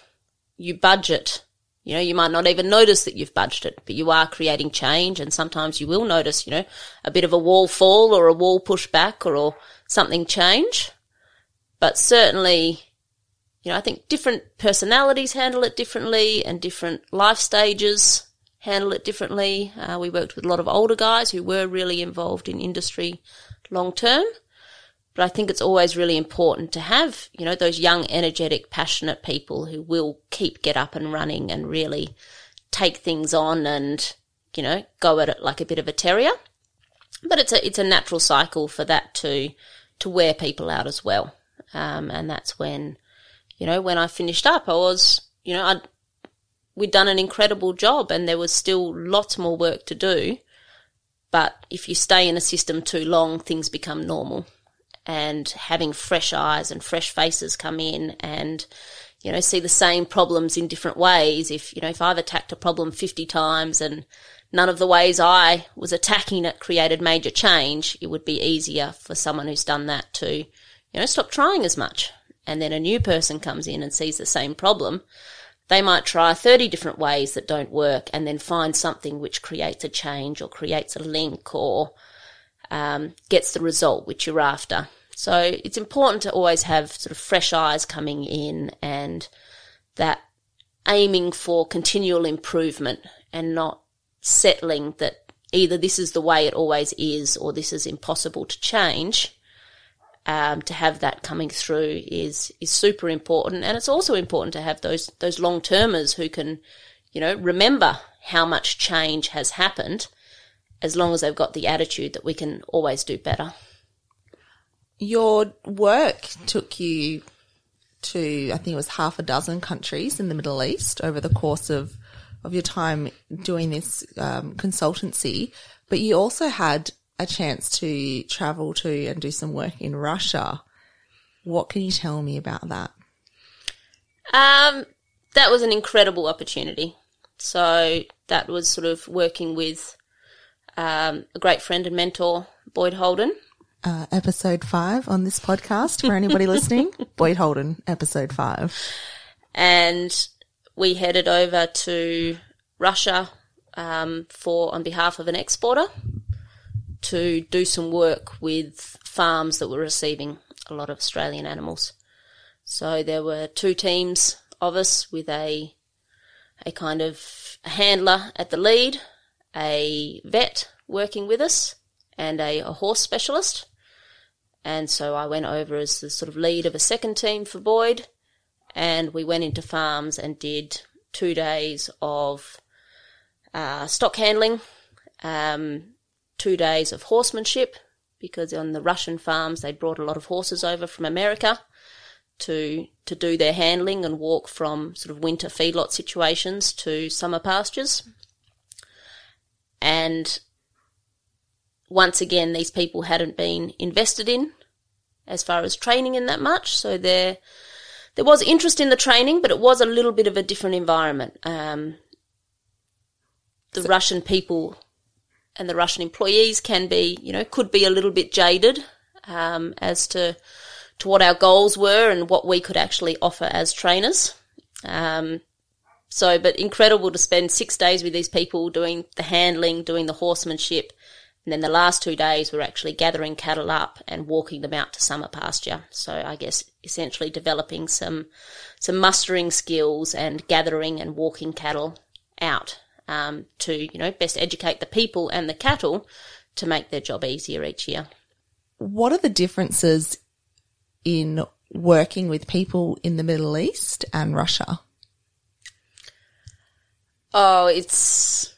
you budget. You know, you might not even notice that you've budgeted, it but you are creating change. And sometimes you will notice, you know, a bit of a wall fall or a wall push back or, or something change. But certainly, you know, I think different personalities handle it differently and different life stages handle it differently. Uh, we worked with a lot of older guys who were really involved in industry long term. But I think it's always really important to have, you know, those young, energetic, passionate people who will keep get up and running and really take things on and, you know, go at it like a bit of a terrier. But it's a, it's a natural cycle for that to, to wear people out as well. Um, and that's when, you know, when I finished up, I was, you know, I'd, we'd done an incredible job and there was still lots more work to do. But if you stay in a system too long, things become normal. And having fresh eyes and fresh faces come in and, you know, see the same problems in different ways. If, you know, if I've attacked a problem 50 times and none of the ways I was attacking it created major change, it would be easier for someone who's done that to, you know, stop trying as much. And then a new person comes in and sees the same problem they might try 30 different ways that don't work and then find something which creates a change or creates a link or um, gets the result which you're after. So it's important to always have sort of fresh eyes coming in and that aiming for continual improvement and not settling that either this is the way it always is or this is impossible to change um, to have that coming through is is super important, and it's also important to have those those long termers who can, you know, remember how much change has happened, as long as they've got the attitude that we can always do better. Your work took you to I think it was half a dozen countries in the Middle East over the course of of your time doing this um, consultancy, but you also had a chance to travel to and do some work in Russia. What can you tell me about that? Um, that was an incredible opportunity. So that was sort of working with um, a great friend and mentor, Boyd Holden. Uh, episode five on this podcast for anybody listening. Boyd Holden, episode five. And we headed over to Russia um, for on behalf of an exporter to do some work with farms that were receiving a lot of Australian animals. So there were two teams of us with a a kind of handler at the lead, a vet working with us, and a, a horse specialist. And so I went over as the sort of lead of a second team for Boyd, and we went into farms and did two days of uh, stock handling, um, two days of horsemanship because on the Russian farms they brought a lot of horses over from America to to do their handling and walk from sort of winter feedlot situations to summer pastures. And once again, these people hadn't been invested in as far as training in that much, so there there was interest in the training, but it was a little bit of a different environment. Um, the so- Russian people and the Russian employees can be, you know, could be a little bit jaded um, as to to what our goals were and what we could actually offer as trainers. Um, so, but incredible to spend six days with these people doing the handling, doing the horsemanship, and then the last two days we're actually gathering cattle up and walking them out to summer pasture. So I guess essentially developing some some mustering skills and gathering and walking cattle out um, to you know best educate the people and the cattle to make their job easier each year. What are the differences in working with people in the Middle East and Russia? Oh, it's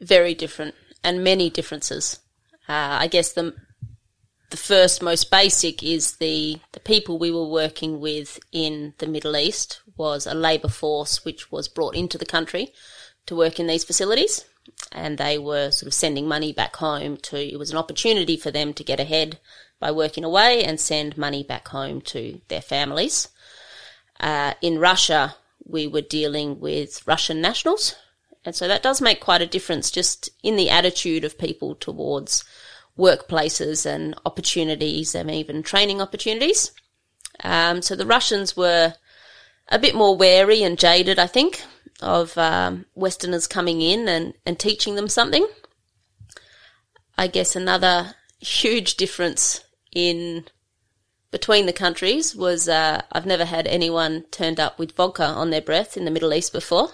very different and many differences. Uh, I guess the the first most basic is the the people we were working with in the Middle East was a labour force which was brought into the country to work in these facilities, and they were sort of sending money back home to. It was an opportunity for them to get ahead by working away and send money back home to their families. Uh, in Russia, we were dealing with Russian nationals and so that does make quite a difference just in the attitude of people towards workplaces and opportunities and even training opportunities. Um, so the Russians were a bit more wary and jaded, I think, of um, Westerners coming in and, and teaching them something. I guess another huge difference in between the countries was uh, I've never had anyone turned up with vodka on their breath in the Middle East before.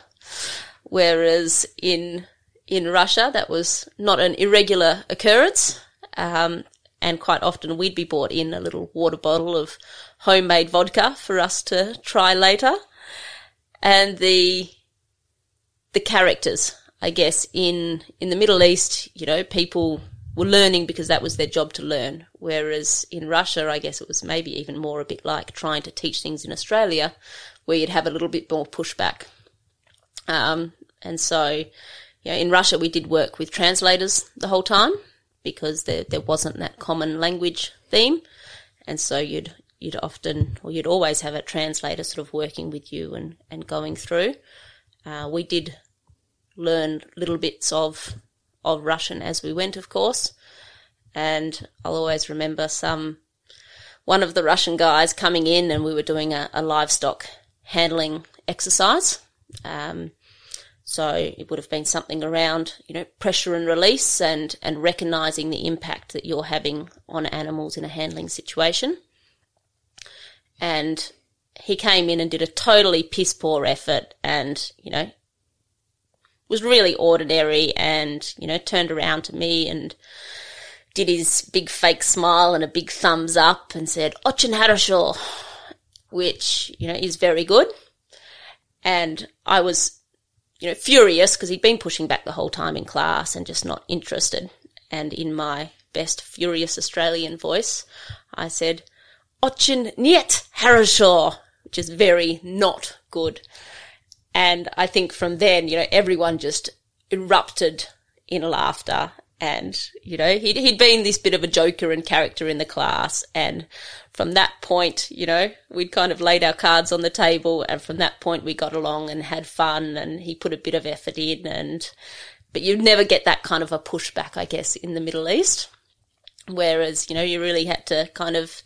Whereas in in Russia, that was not an irregular occurrence, um, and quite often we'd be brought in a little water bottle of homemade vodka for us to try later, and the the characters, I guess, in in the Middle East, you know, people were learning because that was their job to learn. Whereas in Russia, I guess it was maybe even more a bit like trying to teach things in Australia, where you'd have a little bit more pushback. Um, and so, you know, in Russia, we did work with translators the whole time because there, there wasn't that common language theme. And so you'd, you'd often, or you'd always have a translator sort of working with you and, and going through. Uh, we did learn little bits of, of Russian as we went, of course. And I'll always remember some, one of the Russian guys coming in and we were doing a, a livestock handling exercise. Um, so it would have been something around, you know, pressure and release and, and recognizing the impact that you're having on animals in a handling situation. And he came in and did a totally piss poor effort and, you know, was really ordinary and, you know, turned around to me and did his big fake smile and a big thumbs up and said, Ochin Harashaw, which, you know, is very good. And I was you know, furious because he'd been pushing back the whole time in class and just not interested. And in my best furious Australian voice, I said, Ochin niet Harashaw, which is very not good. And I think from then, you know, everyone just erupted in laughter. And, you know, he'd, he'd been this bit of a joker and character in the class. And from that point, you know, we'd kind of laid our cards on the table and from that point we got along and had fun and he put a bit of effort in and, but you'd never get that kind of a pushback, I guess, in the Middle East. Whereas, you know, you really had to kind of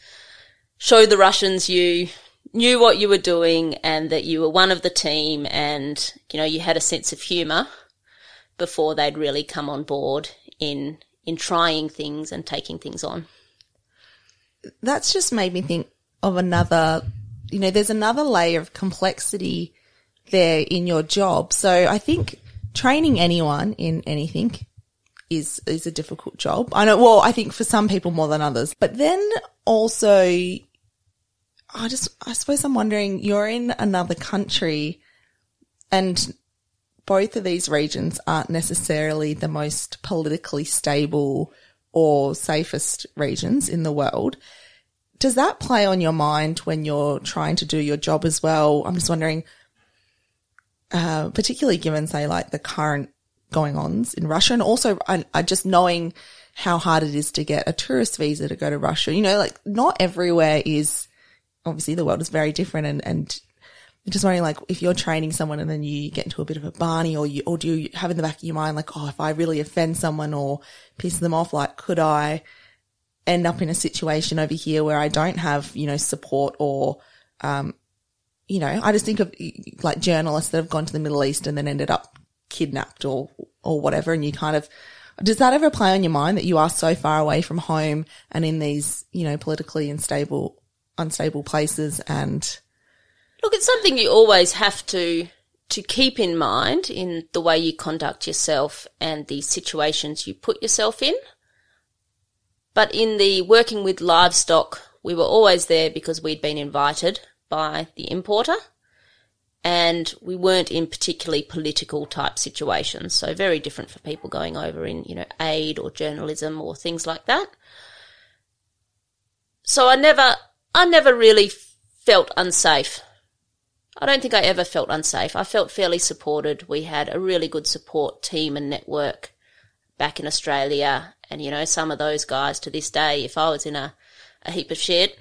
show the Russians you knew what you were doing and that you were one of the team and, you know, you had a sense of humour before they'd really come on board in, in trying things and taking things on that's just made me think of another, you know, there's another layer of complexity there in your job. So I think training anyone in anything is is a difficult job. I know well, I think for some people more than others. But then also I just I suppose I'm wondering you're in another country and both of these regions aren't necessarily the most politically stable or safest regions in the world. Does that play on your mind when you're trying to do your job as well? I'm just wondering, uh, particularly given, say, like the current going ons in Russia and also I, I just knowing how hard it is to get a tourist visa to go to Russia. You know, like not everywhere is, obviously the world is very different and, and just wondering, like, if you're training someone and then you get into a bit of a barney, or you, or do you have in the back of your mind, like, oh, if I really offend someone or piss them off, like, could I end up in a situation over here where I don't have, you know, support or, um, you know, I just think of like journalists that have gone to the Middle East and then ended up kidnapped or, or whatever. And you kind of, does that ever play on your mind that you are so far away from home and in these, you know, politically unstable, unstable places and, Look, it's something you always have to to keep in mind in the way you conduct yourself and the situations you put yourself in. But in the working with livestock, we were always there because we'd been invited by the importer and we weren't in particularly political type situations. So very different for people going over in, you know, aid or journalism or things like that. So I never, I never really felt unsafe I don't think I ever felt unsafe. I felt fairly supported. We had a really good support team and network back in Australia. And, you know, some of those guys to this day, if I was in a, a heap of shit,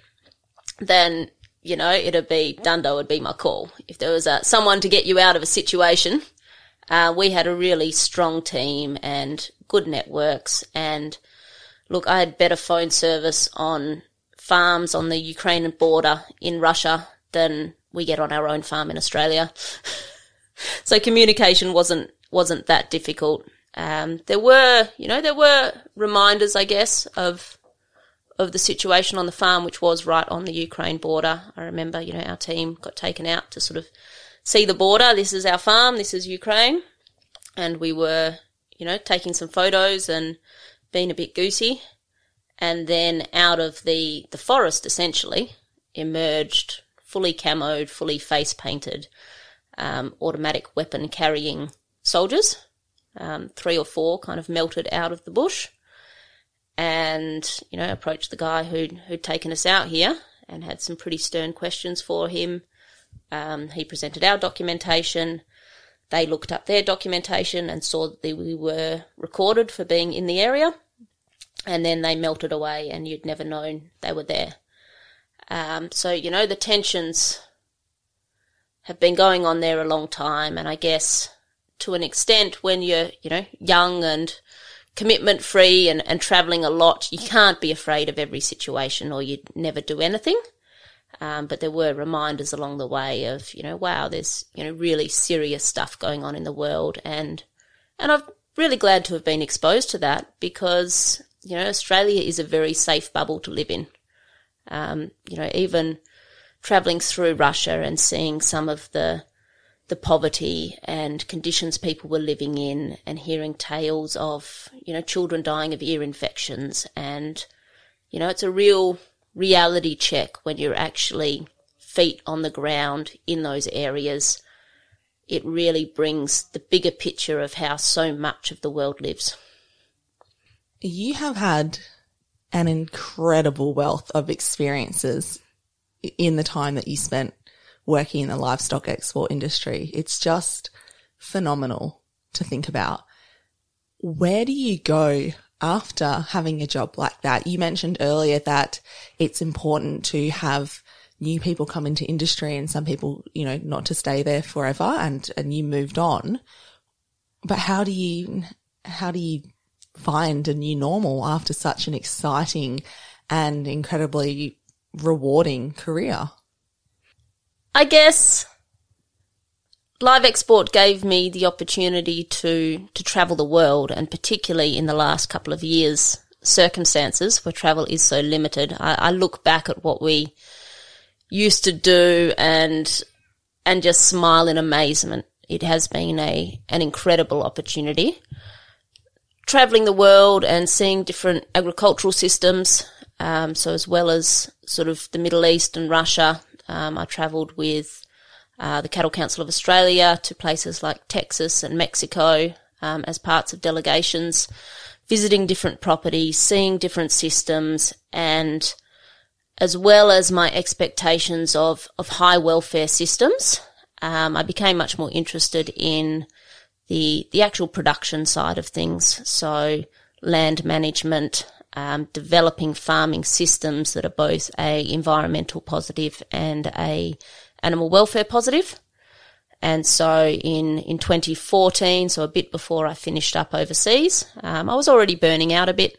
then, you know, it'd be Dundo would be my call. If there was a, someone to get you out of a situation, uh, we had a really strong team and good networks. And look, I had better phone service on farms on the Ukrainian border in Russia than we get on our own farm in Australia. so communication wasn't wasn't that difficult. Um, there were, you know, there were reminders, I guess, of of the situation on the farm, which was right on the Ukraine border. I remember, you know, our team got taken out to sort of see the border. This is our farm. This is Ukraine, and we were, you know, taking some photos and being a bit goosey. And then out of the the forest, essentially, emerged fully camoed, fully face painted, um, automatic weapon carrying soldiers. Um, three or four kind of melted out of the bush and, you know, approached the guy who'd, who'd taken us out here and had some pretty stern questions for him. Um, he presented our documentation. They looked up their documentation and saw that we were recorded for being in the area. And then they melted away and you'd never known they were there. Um, so, you know, the tensions have been going on there a long time. And I guess to an extent, when you're, you know, young and commitment free and, and traveling a lot, you can't be afraid of every situation or you'd never do anything. Um, but there were reminders along the way of, you know, wow, there's, you know, really serious stuff going on in the world. And, and I'm really glad to have been exposed to that because, you know, Australia is a very safe bubble to live in. Um, you know, even traveling through Russia and seeing some of the the poverty and conditions people were living in and hearing tales of, you know, children dying of ear infections and you know, it's a real reality check when you're actually feet on the ground in those areas. It really brings the bigger picture of how so much of the world lives. You have had an incredible wealth of experiences in the time that you spent working in the livestock export industry. It's just phenomenal to think about. Where do you go after having a job like that? You mentioned earlier that it's important to have new people come into industry and some people, you know, not to stay there forever and, and you moved on. But how do you, how do you find a new normal after such an exciting and incredibly rewarding career? I guess live export gave me the opportunity to to travel the world and particularly in the last couple of years circumstances where travel is so limited. I, I look back at what we used to do and and just smile in amazement. It has been a an incredible opportunity traveling the world and seeing different agricultural systems. Um, so as well as sort of the Middle East and Russia, um, I travelled with uh, the Cattle Council of Australia to places like Texas and Mexico um, as parts of delegations, visiting different properties, seeing different systems, and as well as my expectations of of high welfare systems, um, I became much more interested in the the actual production side of things. So land management, um, developing farming systems that are both a environmental positive and a animal welfare positive. And so in, in 2014, so a bit before I finished up overseas, um, I was already burning out a bit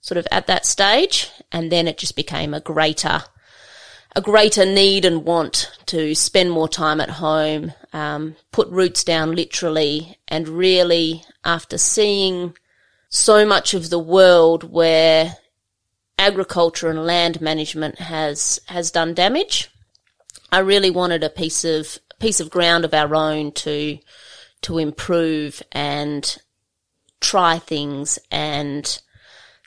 sort of at that stage. And then it just became a greater, a greater need and want to spend more time at home, um, put roots down literally and really after seeing so much of the world where agriculture and land management has, has done damage, I really wanted a piece of piece of ground of our own to to improve and try things and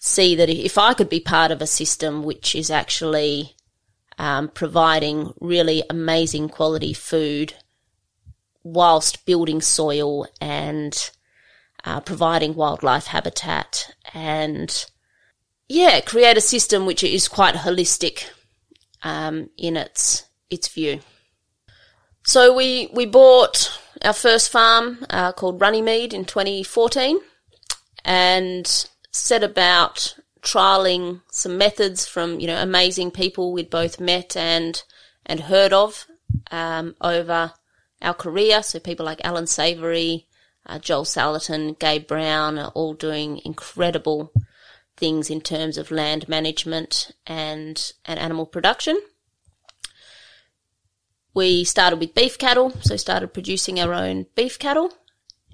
see that if I could be part of a system which is actually um, providing really amazing quality food whilst building soil and uh, providing wildlife habitat and yeah, create a system which is quite holistic um, in its its view. So we, we bought our first farm uh, called Runnymede in 2014 and set about trialing some methods from, you know, amazing people we'd both met and, and heard of um, over our career. So people like Alan Savory, uh, Joel Salatin, Gabe Brown are all doing incredible things in terms of land management and, and animal production we started with beef cattle, so started producing our own beef cattle,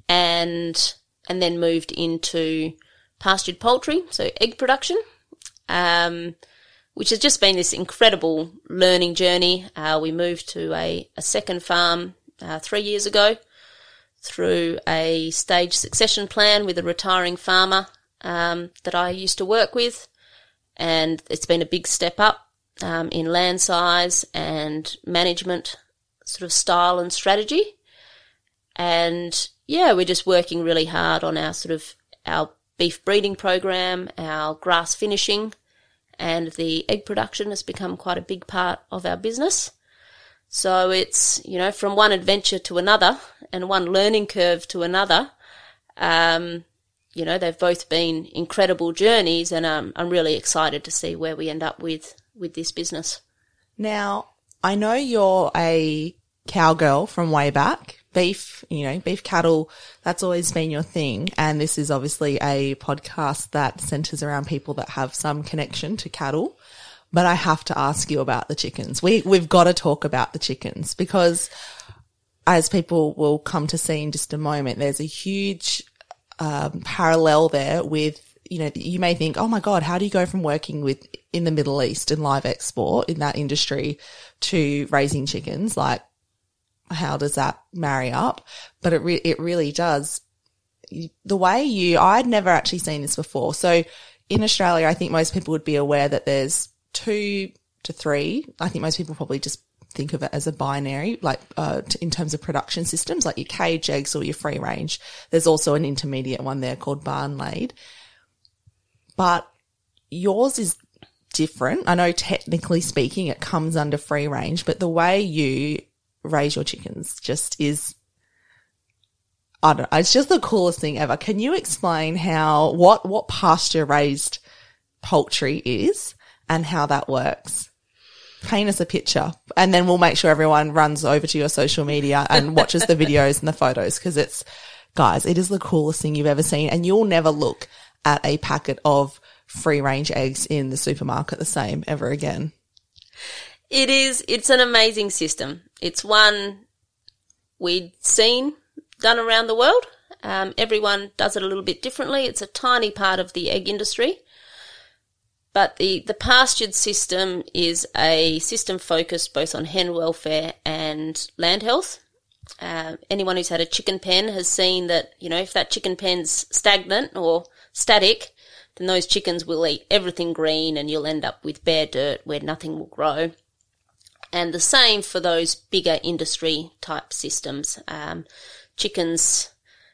and and then moved into pastured poultry, so egg production, um, which has just been this incredible learning journey. Uh, we moved to a, a second farm uh, three years ago through a stage succession plan with a retiring farmer um, that I used to work with, and it's been a big step up um, in land size and management sort of style and strategy. And yeah, we're just working really hard on our sort of our beef breeding program, our grass finishing, and the egg production has become quite a big part of our business. So it's, you know, from one adventure to another and one learning curve to another. Um, you know, they've both been incredible journeys and um, I'm really excited to see where we end up with with this business. Now, I know you're a cowgirl from way back. Beef, you know, beef cattle, that's always been your thing. And this is obviously a podcast that centers around people that have some connection to cattle. But I have to ask you about the chickens. We, we've got to talk about the chickens because as people will come to see in just a moment, there's a huge um, parallel there with you know, you may think, oh my God, how do you go from working with in the Middle East and live export in that industry to raising chickens? Like, how does that marry up? But it, re- it really does. The way you, I'd never actually seen this before. So in Australia, I think most people would be aware that there's two to three. I think most people probably just think of it as a binary, like uh, in terms of production systems, like your cage eggs or your free range. There's also an intermediate one there called barn laid but yours is different. I know technically speaking, it comes under free range, but the way you raise your chickens just is, I don't know, it's just the coolest thing ever. Can you explain how, what, what pasture raised poultry is and how that works? Paint us a picture and then we'll make sure everyone runs over to your social media and watches the videos and the photos because it's, guys, it is the coolest thing you've ever seen and you'll never look at a packet of free range eggs in the supermarket the same ever again. It is, it's an amazing system. It's one we'd seen done around the world. Um, everyone does it a little bit differently. It's a tiny part of the egg industry. But the, the pastured system is a system focused both on hen welfare and land health. Uh, anyone who's had a chicken pen has seen that, you know, if that chicken pen's stagnant or static, then those chickens will eat everything green and you'll end up with bare dirt where nothing will grow. And the same for those bigger industry type systems. Um, chickens,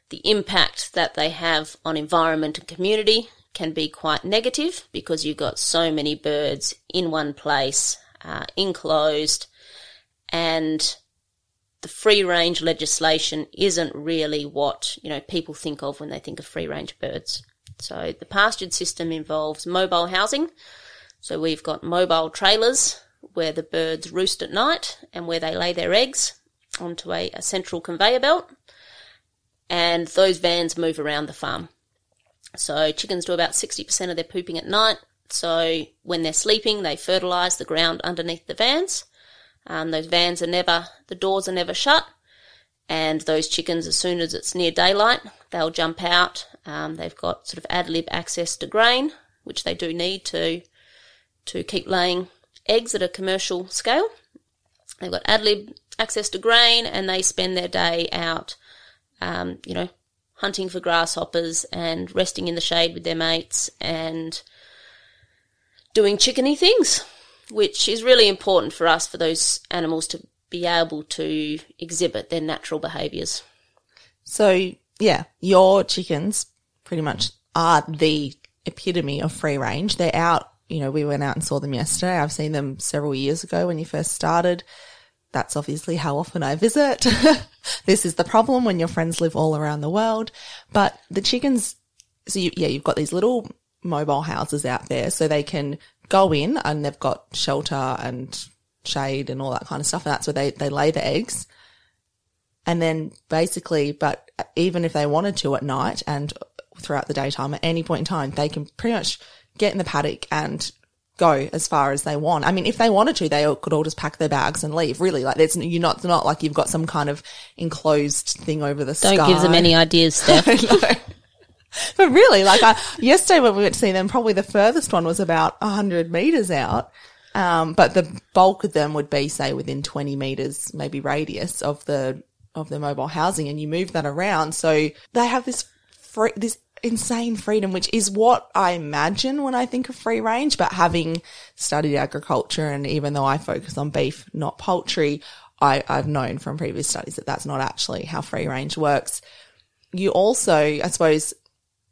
the impact that they have on environment and community can be quite negative because you've got so many birds in one place, uh, enclosed, and the free range legislation isn't really what, you know, people think of when they think of free range birds. So the pastured system involves mobile housing. So we've got mobile trailers where the birds roost at night and where they lay their eggs onto a, a central conveyor belt. And those vans move around the farm. So chickens do about 60% of their pooping at night. So when they're sleeping, they fertilise the ground underneath the vans. Um, those vans are never, the doors are never shut. And those chickens, as soon as it's near daylight, they'll jump out. Um, they've got sort of ad lib access to grain, which they do need to to keep laying eggs at a commercial scale. They've got ad lib access to grain, and they spend their day out, um, you know, hunting for grasshoppers and resting in the shade with their mates and doing chickeny things, which is really important for us for those animals to be able to exhibit their natural behaviours. So, yeah, your chickens pretty much are the epitome of free range. They're out, you know, we went out and saw them yesterday. I've seen them several years ago when you first started. That's obviously how often I visit. this is the problem when your friends live all around the world. But the chickens, so you, yeah, you've got these little mobile houses out there so they can go in and they've got shelter and shade and all that kind of stuff. And that's where they, they lay the eggs. And then basically, but even if they wanted to at night and throughout the daytime at any point in time, they can pretty much get in the paddock and go as far as they want. I mean, if they wanted to, they could all just pack their bags and leave. Really, like there's you're not not like you've got some kind of enclosed thing over the Don't sky. give them any ideas, Steph. but really, like I, yesterday when we went to see them, probably the furthest one was about hundred meters out. Um, but the bulk of them would be, say, within 20 meters, maybe radius of the, of the mobile housing and you move that around. So they have this free, this insane freedom, which is what I imagine when I think of free range. But having studied agriculture and even though I focus on beef, not poultry, I, I've known from previous studies that that's not actually how free range works. You also, I suppose,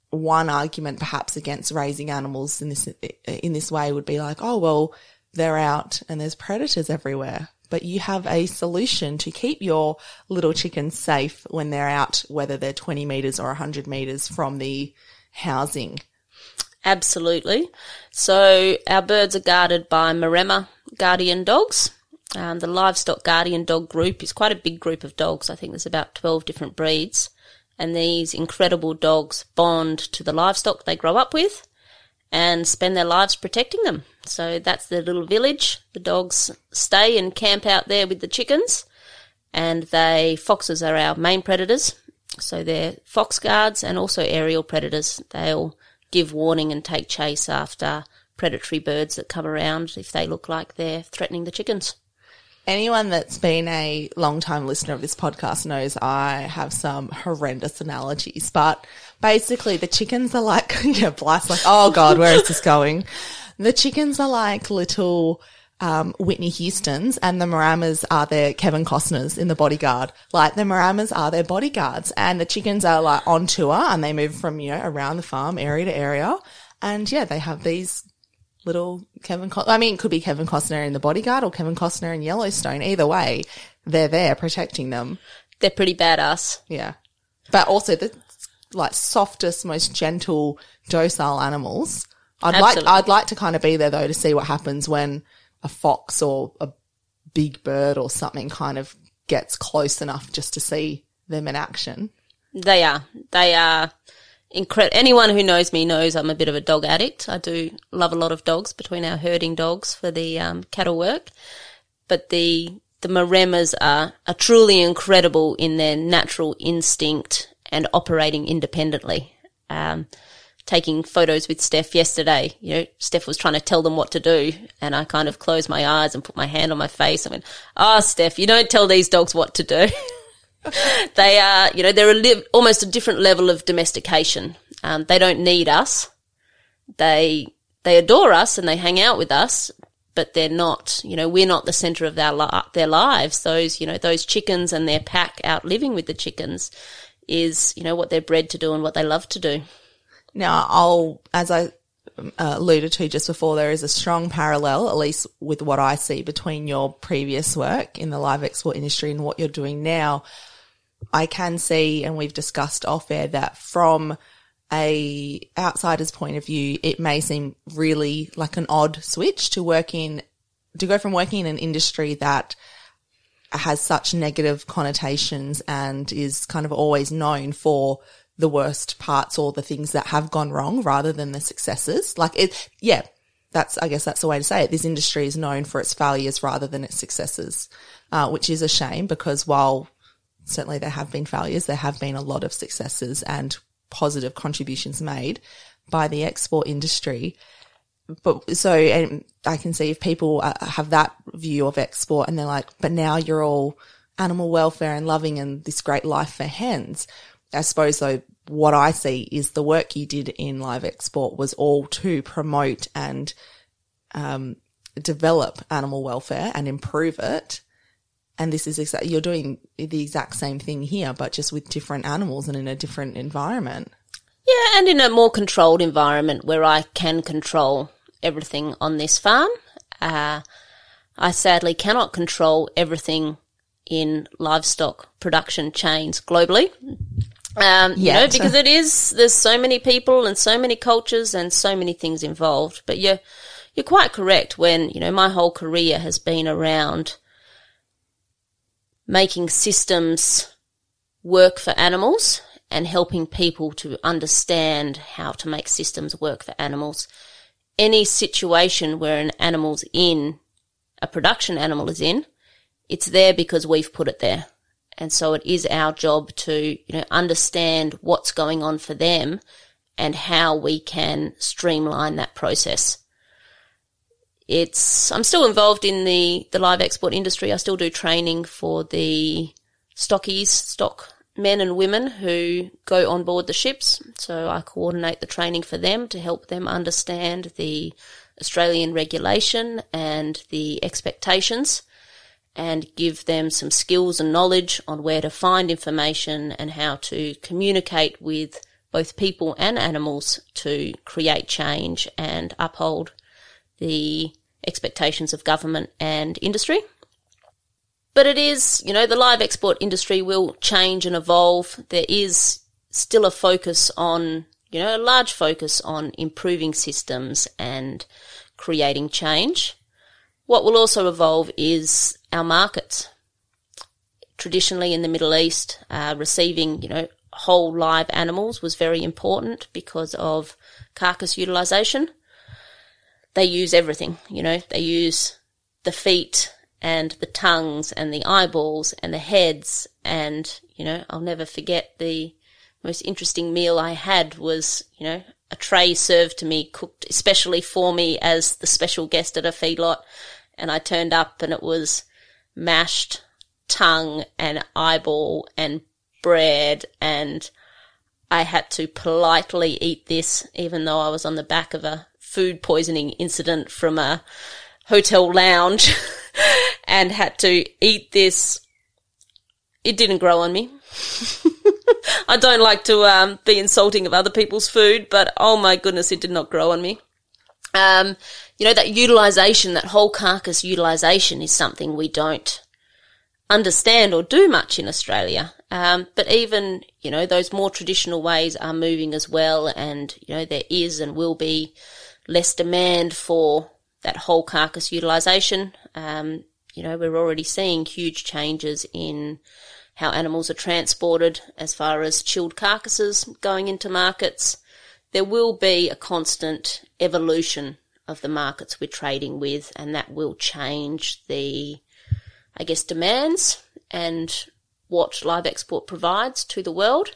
one argument perhaps against raising animals in this in this way would be like, oh well, they're out and there's predators everywhere. But you have a solution to keep your little chickens safe when they're out, whether they're 20 meters or 100 meters from the housing. Absolutely. So our birds are guarded by Maremma guardian dogs. Um, the livestock guardian dog group is quite a big group of dogs. I think there's about 12 different breeds. And these incredible dogs bond to the livestock they grow up with and spend their lives protecting them. So that's their little village. The dogs stay and camp out there with the chickens, and they foxes are our main predators. So they're fox guards and also aerial predators. They'll give warning and take chase after predatory birds that come around if they look like they're threatening the chickens. Anyone that's been a long time listener of this podcast knows I have some horrendous analogies, but basically the chickens are like, yeah, blast, like, oh God, where is this going? The chickens are like little, um, Whitney Houston's and the Maremmas are their Kevin Costner's in the bodyguard. Like the Maremmas are their bodyguards and the chickens are like on tour and they move from, you know, around the farm area to area. And yeah, they have these little Kevin, Co- I mean, it could be Kevin Costner in The Bodyguard or Kevin Costner in Yellowstone. Either way, they're there protecting them. They're pretty badass. Yeah. But also the like softest, most gentle, docile animals. I'd Absolutely. like, I'd like to kind of be there though to see what happens when a fox or a big bird or something kind of gets close enough just to see them in action. They are. They are incredible. Anyone who knows me knows I'm a bit of a dog addict. I do love a lot of dogs between our herding dogs for the um, cattle work. But the the Maremmas are, are truly incredible in their natural instinct and operating independently. Um, taking photos with Steph yesterday, you know, Steph was trying to tell them what to do, and I kind of closed my eyes and put my hand on my face and went, "Ah, oh, Steph, you don't tell these dogs what to do." they are, you know, they're a li- almost a different level of domestication. Um, they don't need us. They they adore us and they hang out with us, but they're not. You know, we're not the center of their li- their lives. Those you know those chickens and their pack out living with the chickens is you know what they're bred to do and what they love to do. Now, I'll, as I uh, alluded to just before, there is a strong parallel, at least with what I see between your previous work in the live export industry and what you're doing now. I can see, and we've discussed off air that from a outsider's point of view, it may seem really like an odd switch to work in to go from working in an industry that has such negative connotations and is kind of always known for the worst parts or the things that have gone wrong rather than the successes. Like it, yeah, that's, I guess that's the way to say it. This industry is known for its failures rather than its successes, uh, which is a shame because while certainly there have been failures, there have been a lot of successes and positive contributions made by the export industry. But so, and I can see if people uh, have that view of export and they're like, but now you're all animal welfare and loving and this great life for hens. I suppose though, what I see is the work you did in live export was all to promote and, um, develop animal welfare and improve it. And this is exactly, you're doing the exact same thing here, but just with different animals and in a different environment. Yeah, and in a more controlled environment where I can control everything on this farm. Uh, I sadly cannot control everything in livestock production chains globally. Um, you know, because it is, there's so many people and so many cultures and so many things involved. But you're, you're quite correct when, you know, my whole career has been around making systems work for animals and helping people to understand how to make systems work for animals. Any situation where an animal's in, a production animal is in, it's there because we've put it there. And so it is our job to, you know, understand what's going on for them and how we can streamline that process. It's, I'm still involved in the, the live export industry. I still do training for the stockies, stock men and women who go on board the ships. So I coordinate the training for them to help them understand the Australian regulation and the expectations and give them some skills and knowledge on where to find information and how to communicate with both people and animals to create change and uphold the expectations of government and industry. But it is, you know, the live export industry will change and evolve. There is still a focus on, you know, a large focus on improving systems and creating change. What will also evolve is our markets. Traditionally in the Middle East, uh, receiving, you know, whole live animals was very important because of carcass utilization. They use everything, you know, they use the feet and the tongues and the eyeballs and the heads. And, you know, I'll never forget the most interesting meal I had was, you know, a tray served to me, cooked especially for me as the special guest at a feedlot. And I turned up and it was mashed tongue and eyeball and bread and I had to politely eat this even though I was on the back of a food poisoning incident from a hotel lounge and had to eat this. It didn't grow on me. I don't like to um, be insulting of other people's food, but oh my goodness, it did not grow on me. Um, you know, that utilization, that whole carcass utilization is something we don't understand or do much in Australia. Um, but even, you know, those more traditional ways are moving as well. And, you know, there is and will be less demand for that whole carcass utilization. Um, you know, we're already seeing huge changes in how animals are transported as far as chilled carcasses going into markets. There will be a constant evolution of the markets we're trading with, and that will change the, I guess, demands and what live export provides to the world.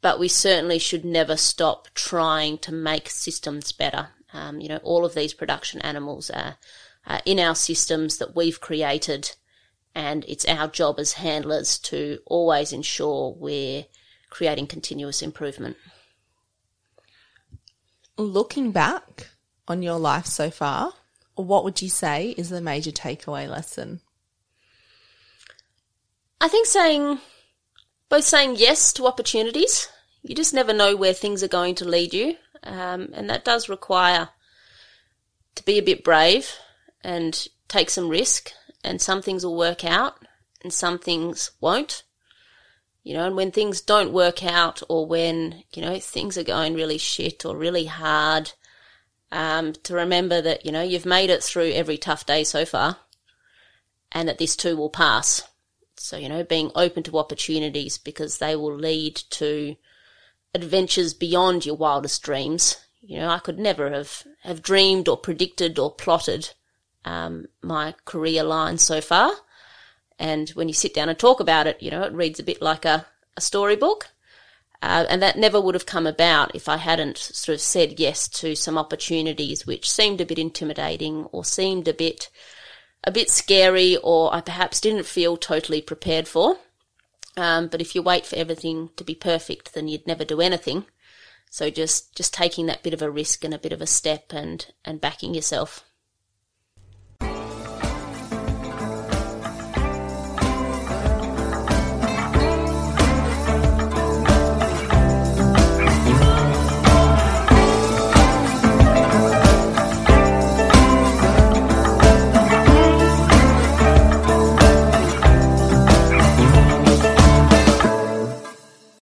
But we certainly should never stop trying to make systems better. Um, you know, all of these production animals are, are in our systems that we've created, and it's our job as handlers to always ensure we're creating continuous improvement. Looking back on your life so far, what would you say is the major takeaway lesson? I think saying, both saying yes to opportunities. You just never know where things are going to lead you. Um, and that does require to be a bit brave and take some risk. And some things will work out and some things won't. You know, and when things don't work out or when, you know, things are going really shit or really hard, Um, to remember that, you know, you've made it through every tough day so far and that this too will pass. So, you know, being open to opportunities because they will lead to adventures beyond your wildest dreams. You know, I could never have, have dreamed or predicted or plotted um, my career line so far. And when you sit down and talk about it, you know, it reads a bit like a, a storybook. Uh, and that never would have come about if I hadn't sort of said yes to some opportunities which seemed a bit intimidating or seemed a bit, a bit scary or I perhaps didn't feel totally prepared for. Um, but if you wait for everything to be perfect, then you'd never do anything. So just, just taking that bit of a risk and a bit of a step and, and backing yourself.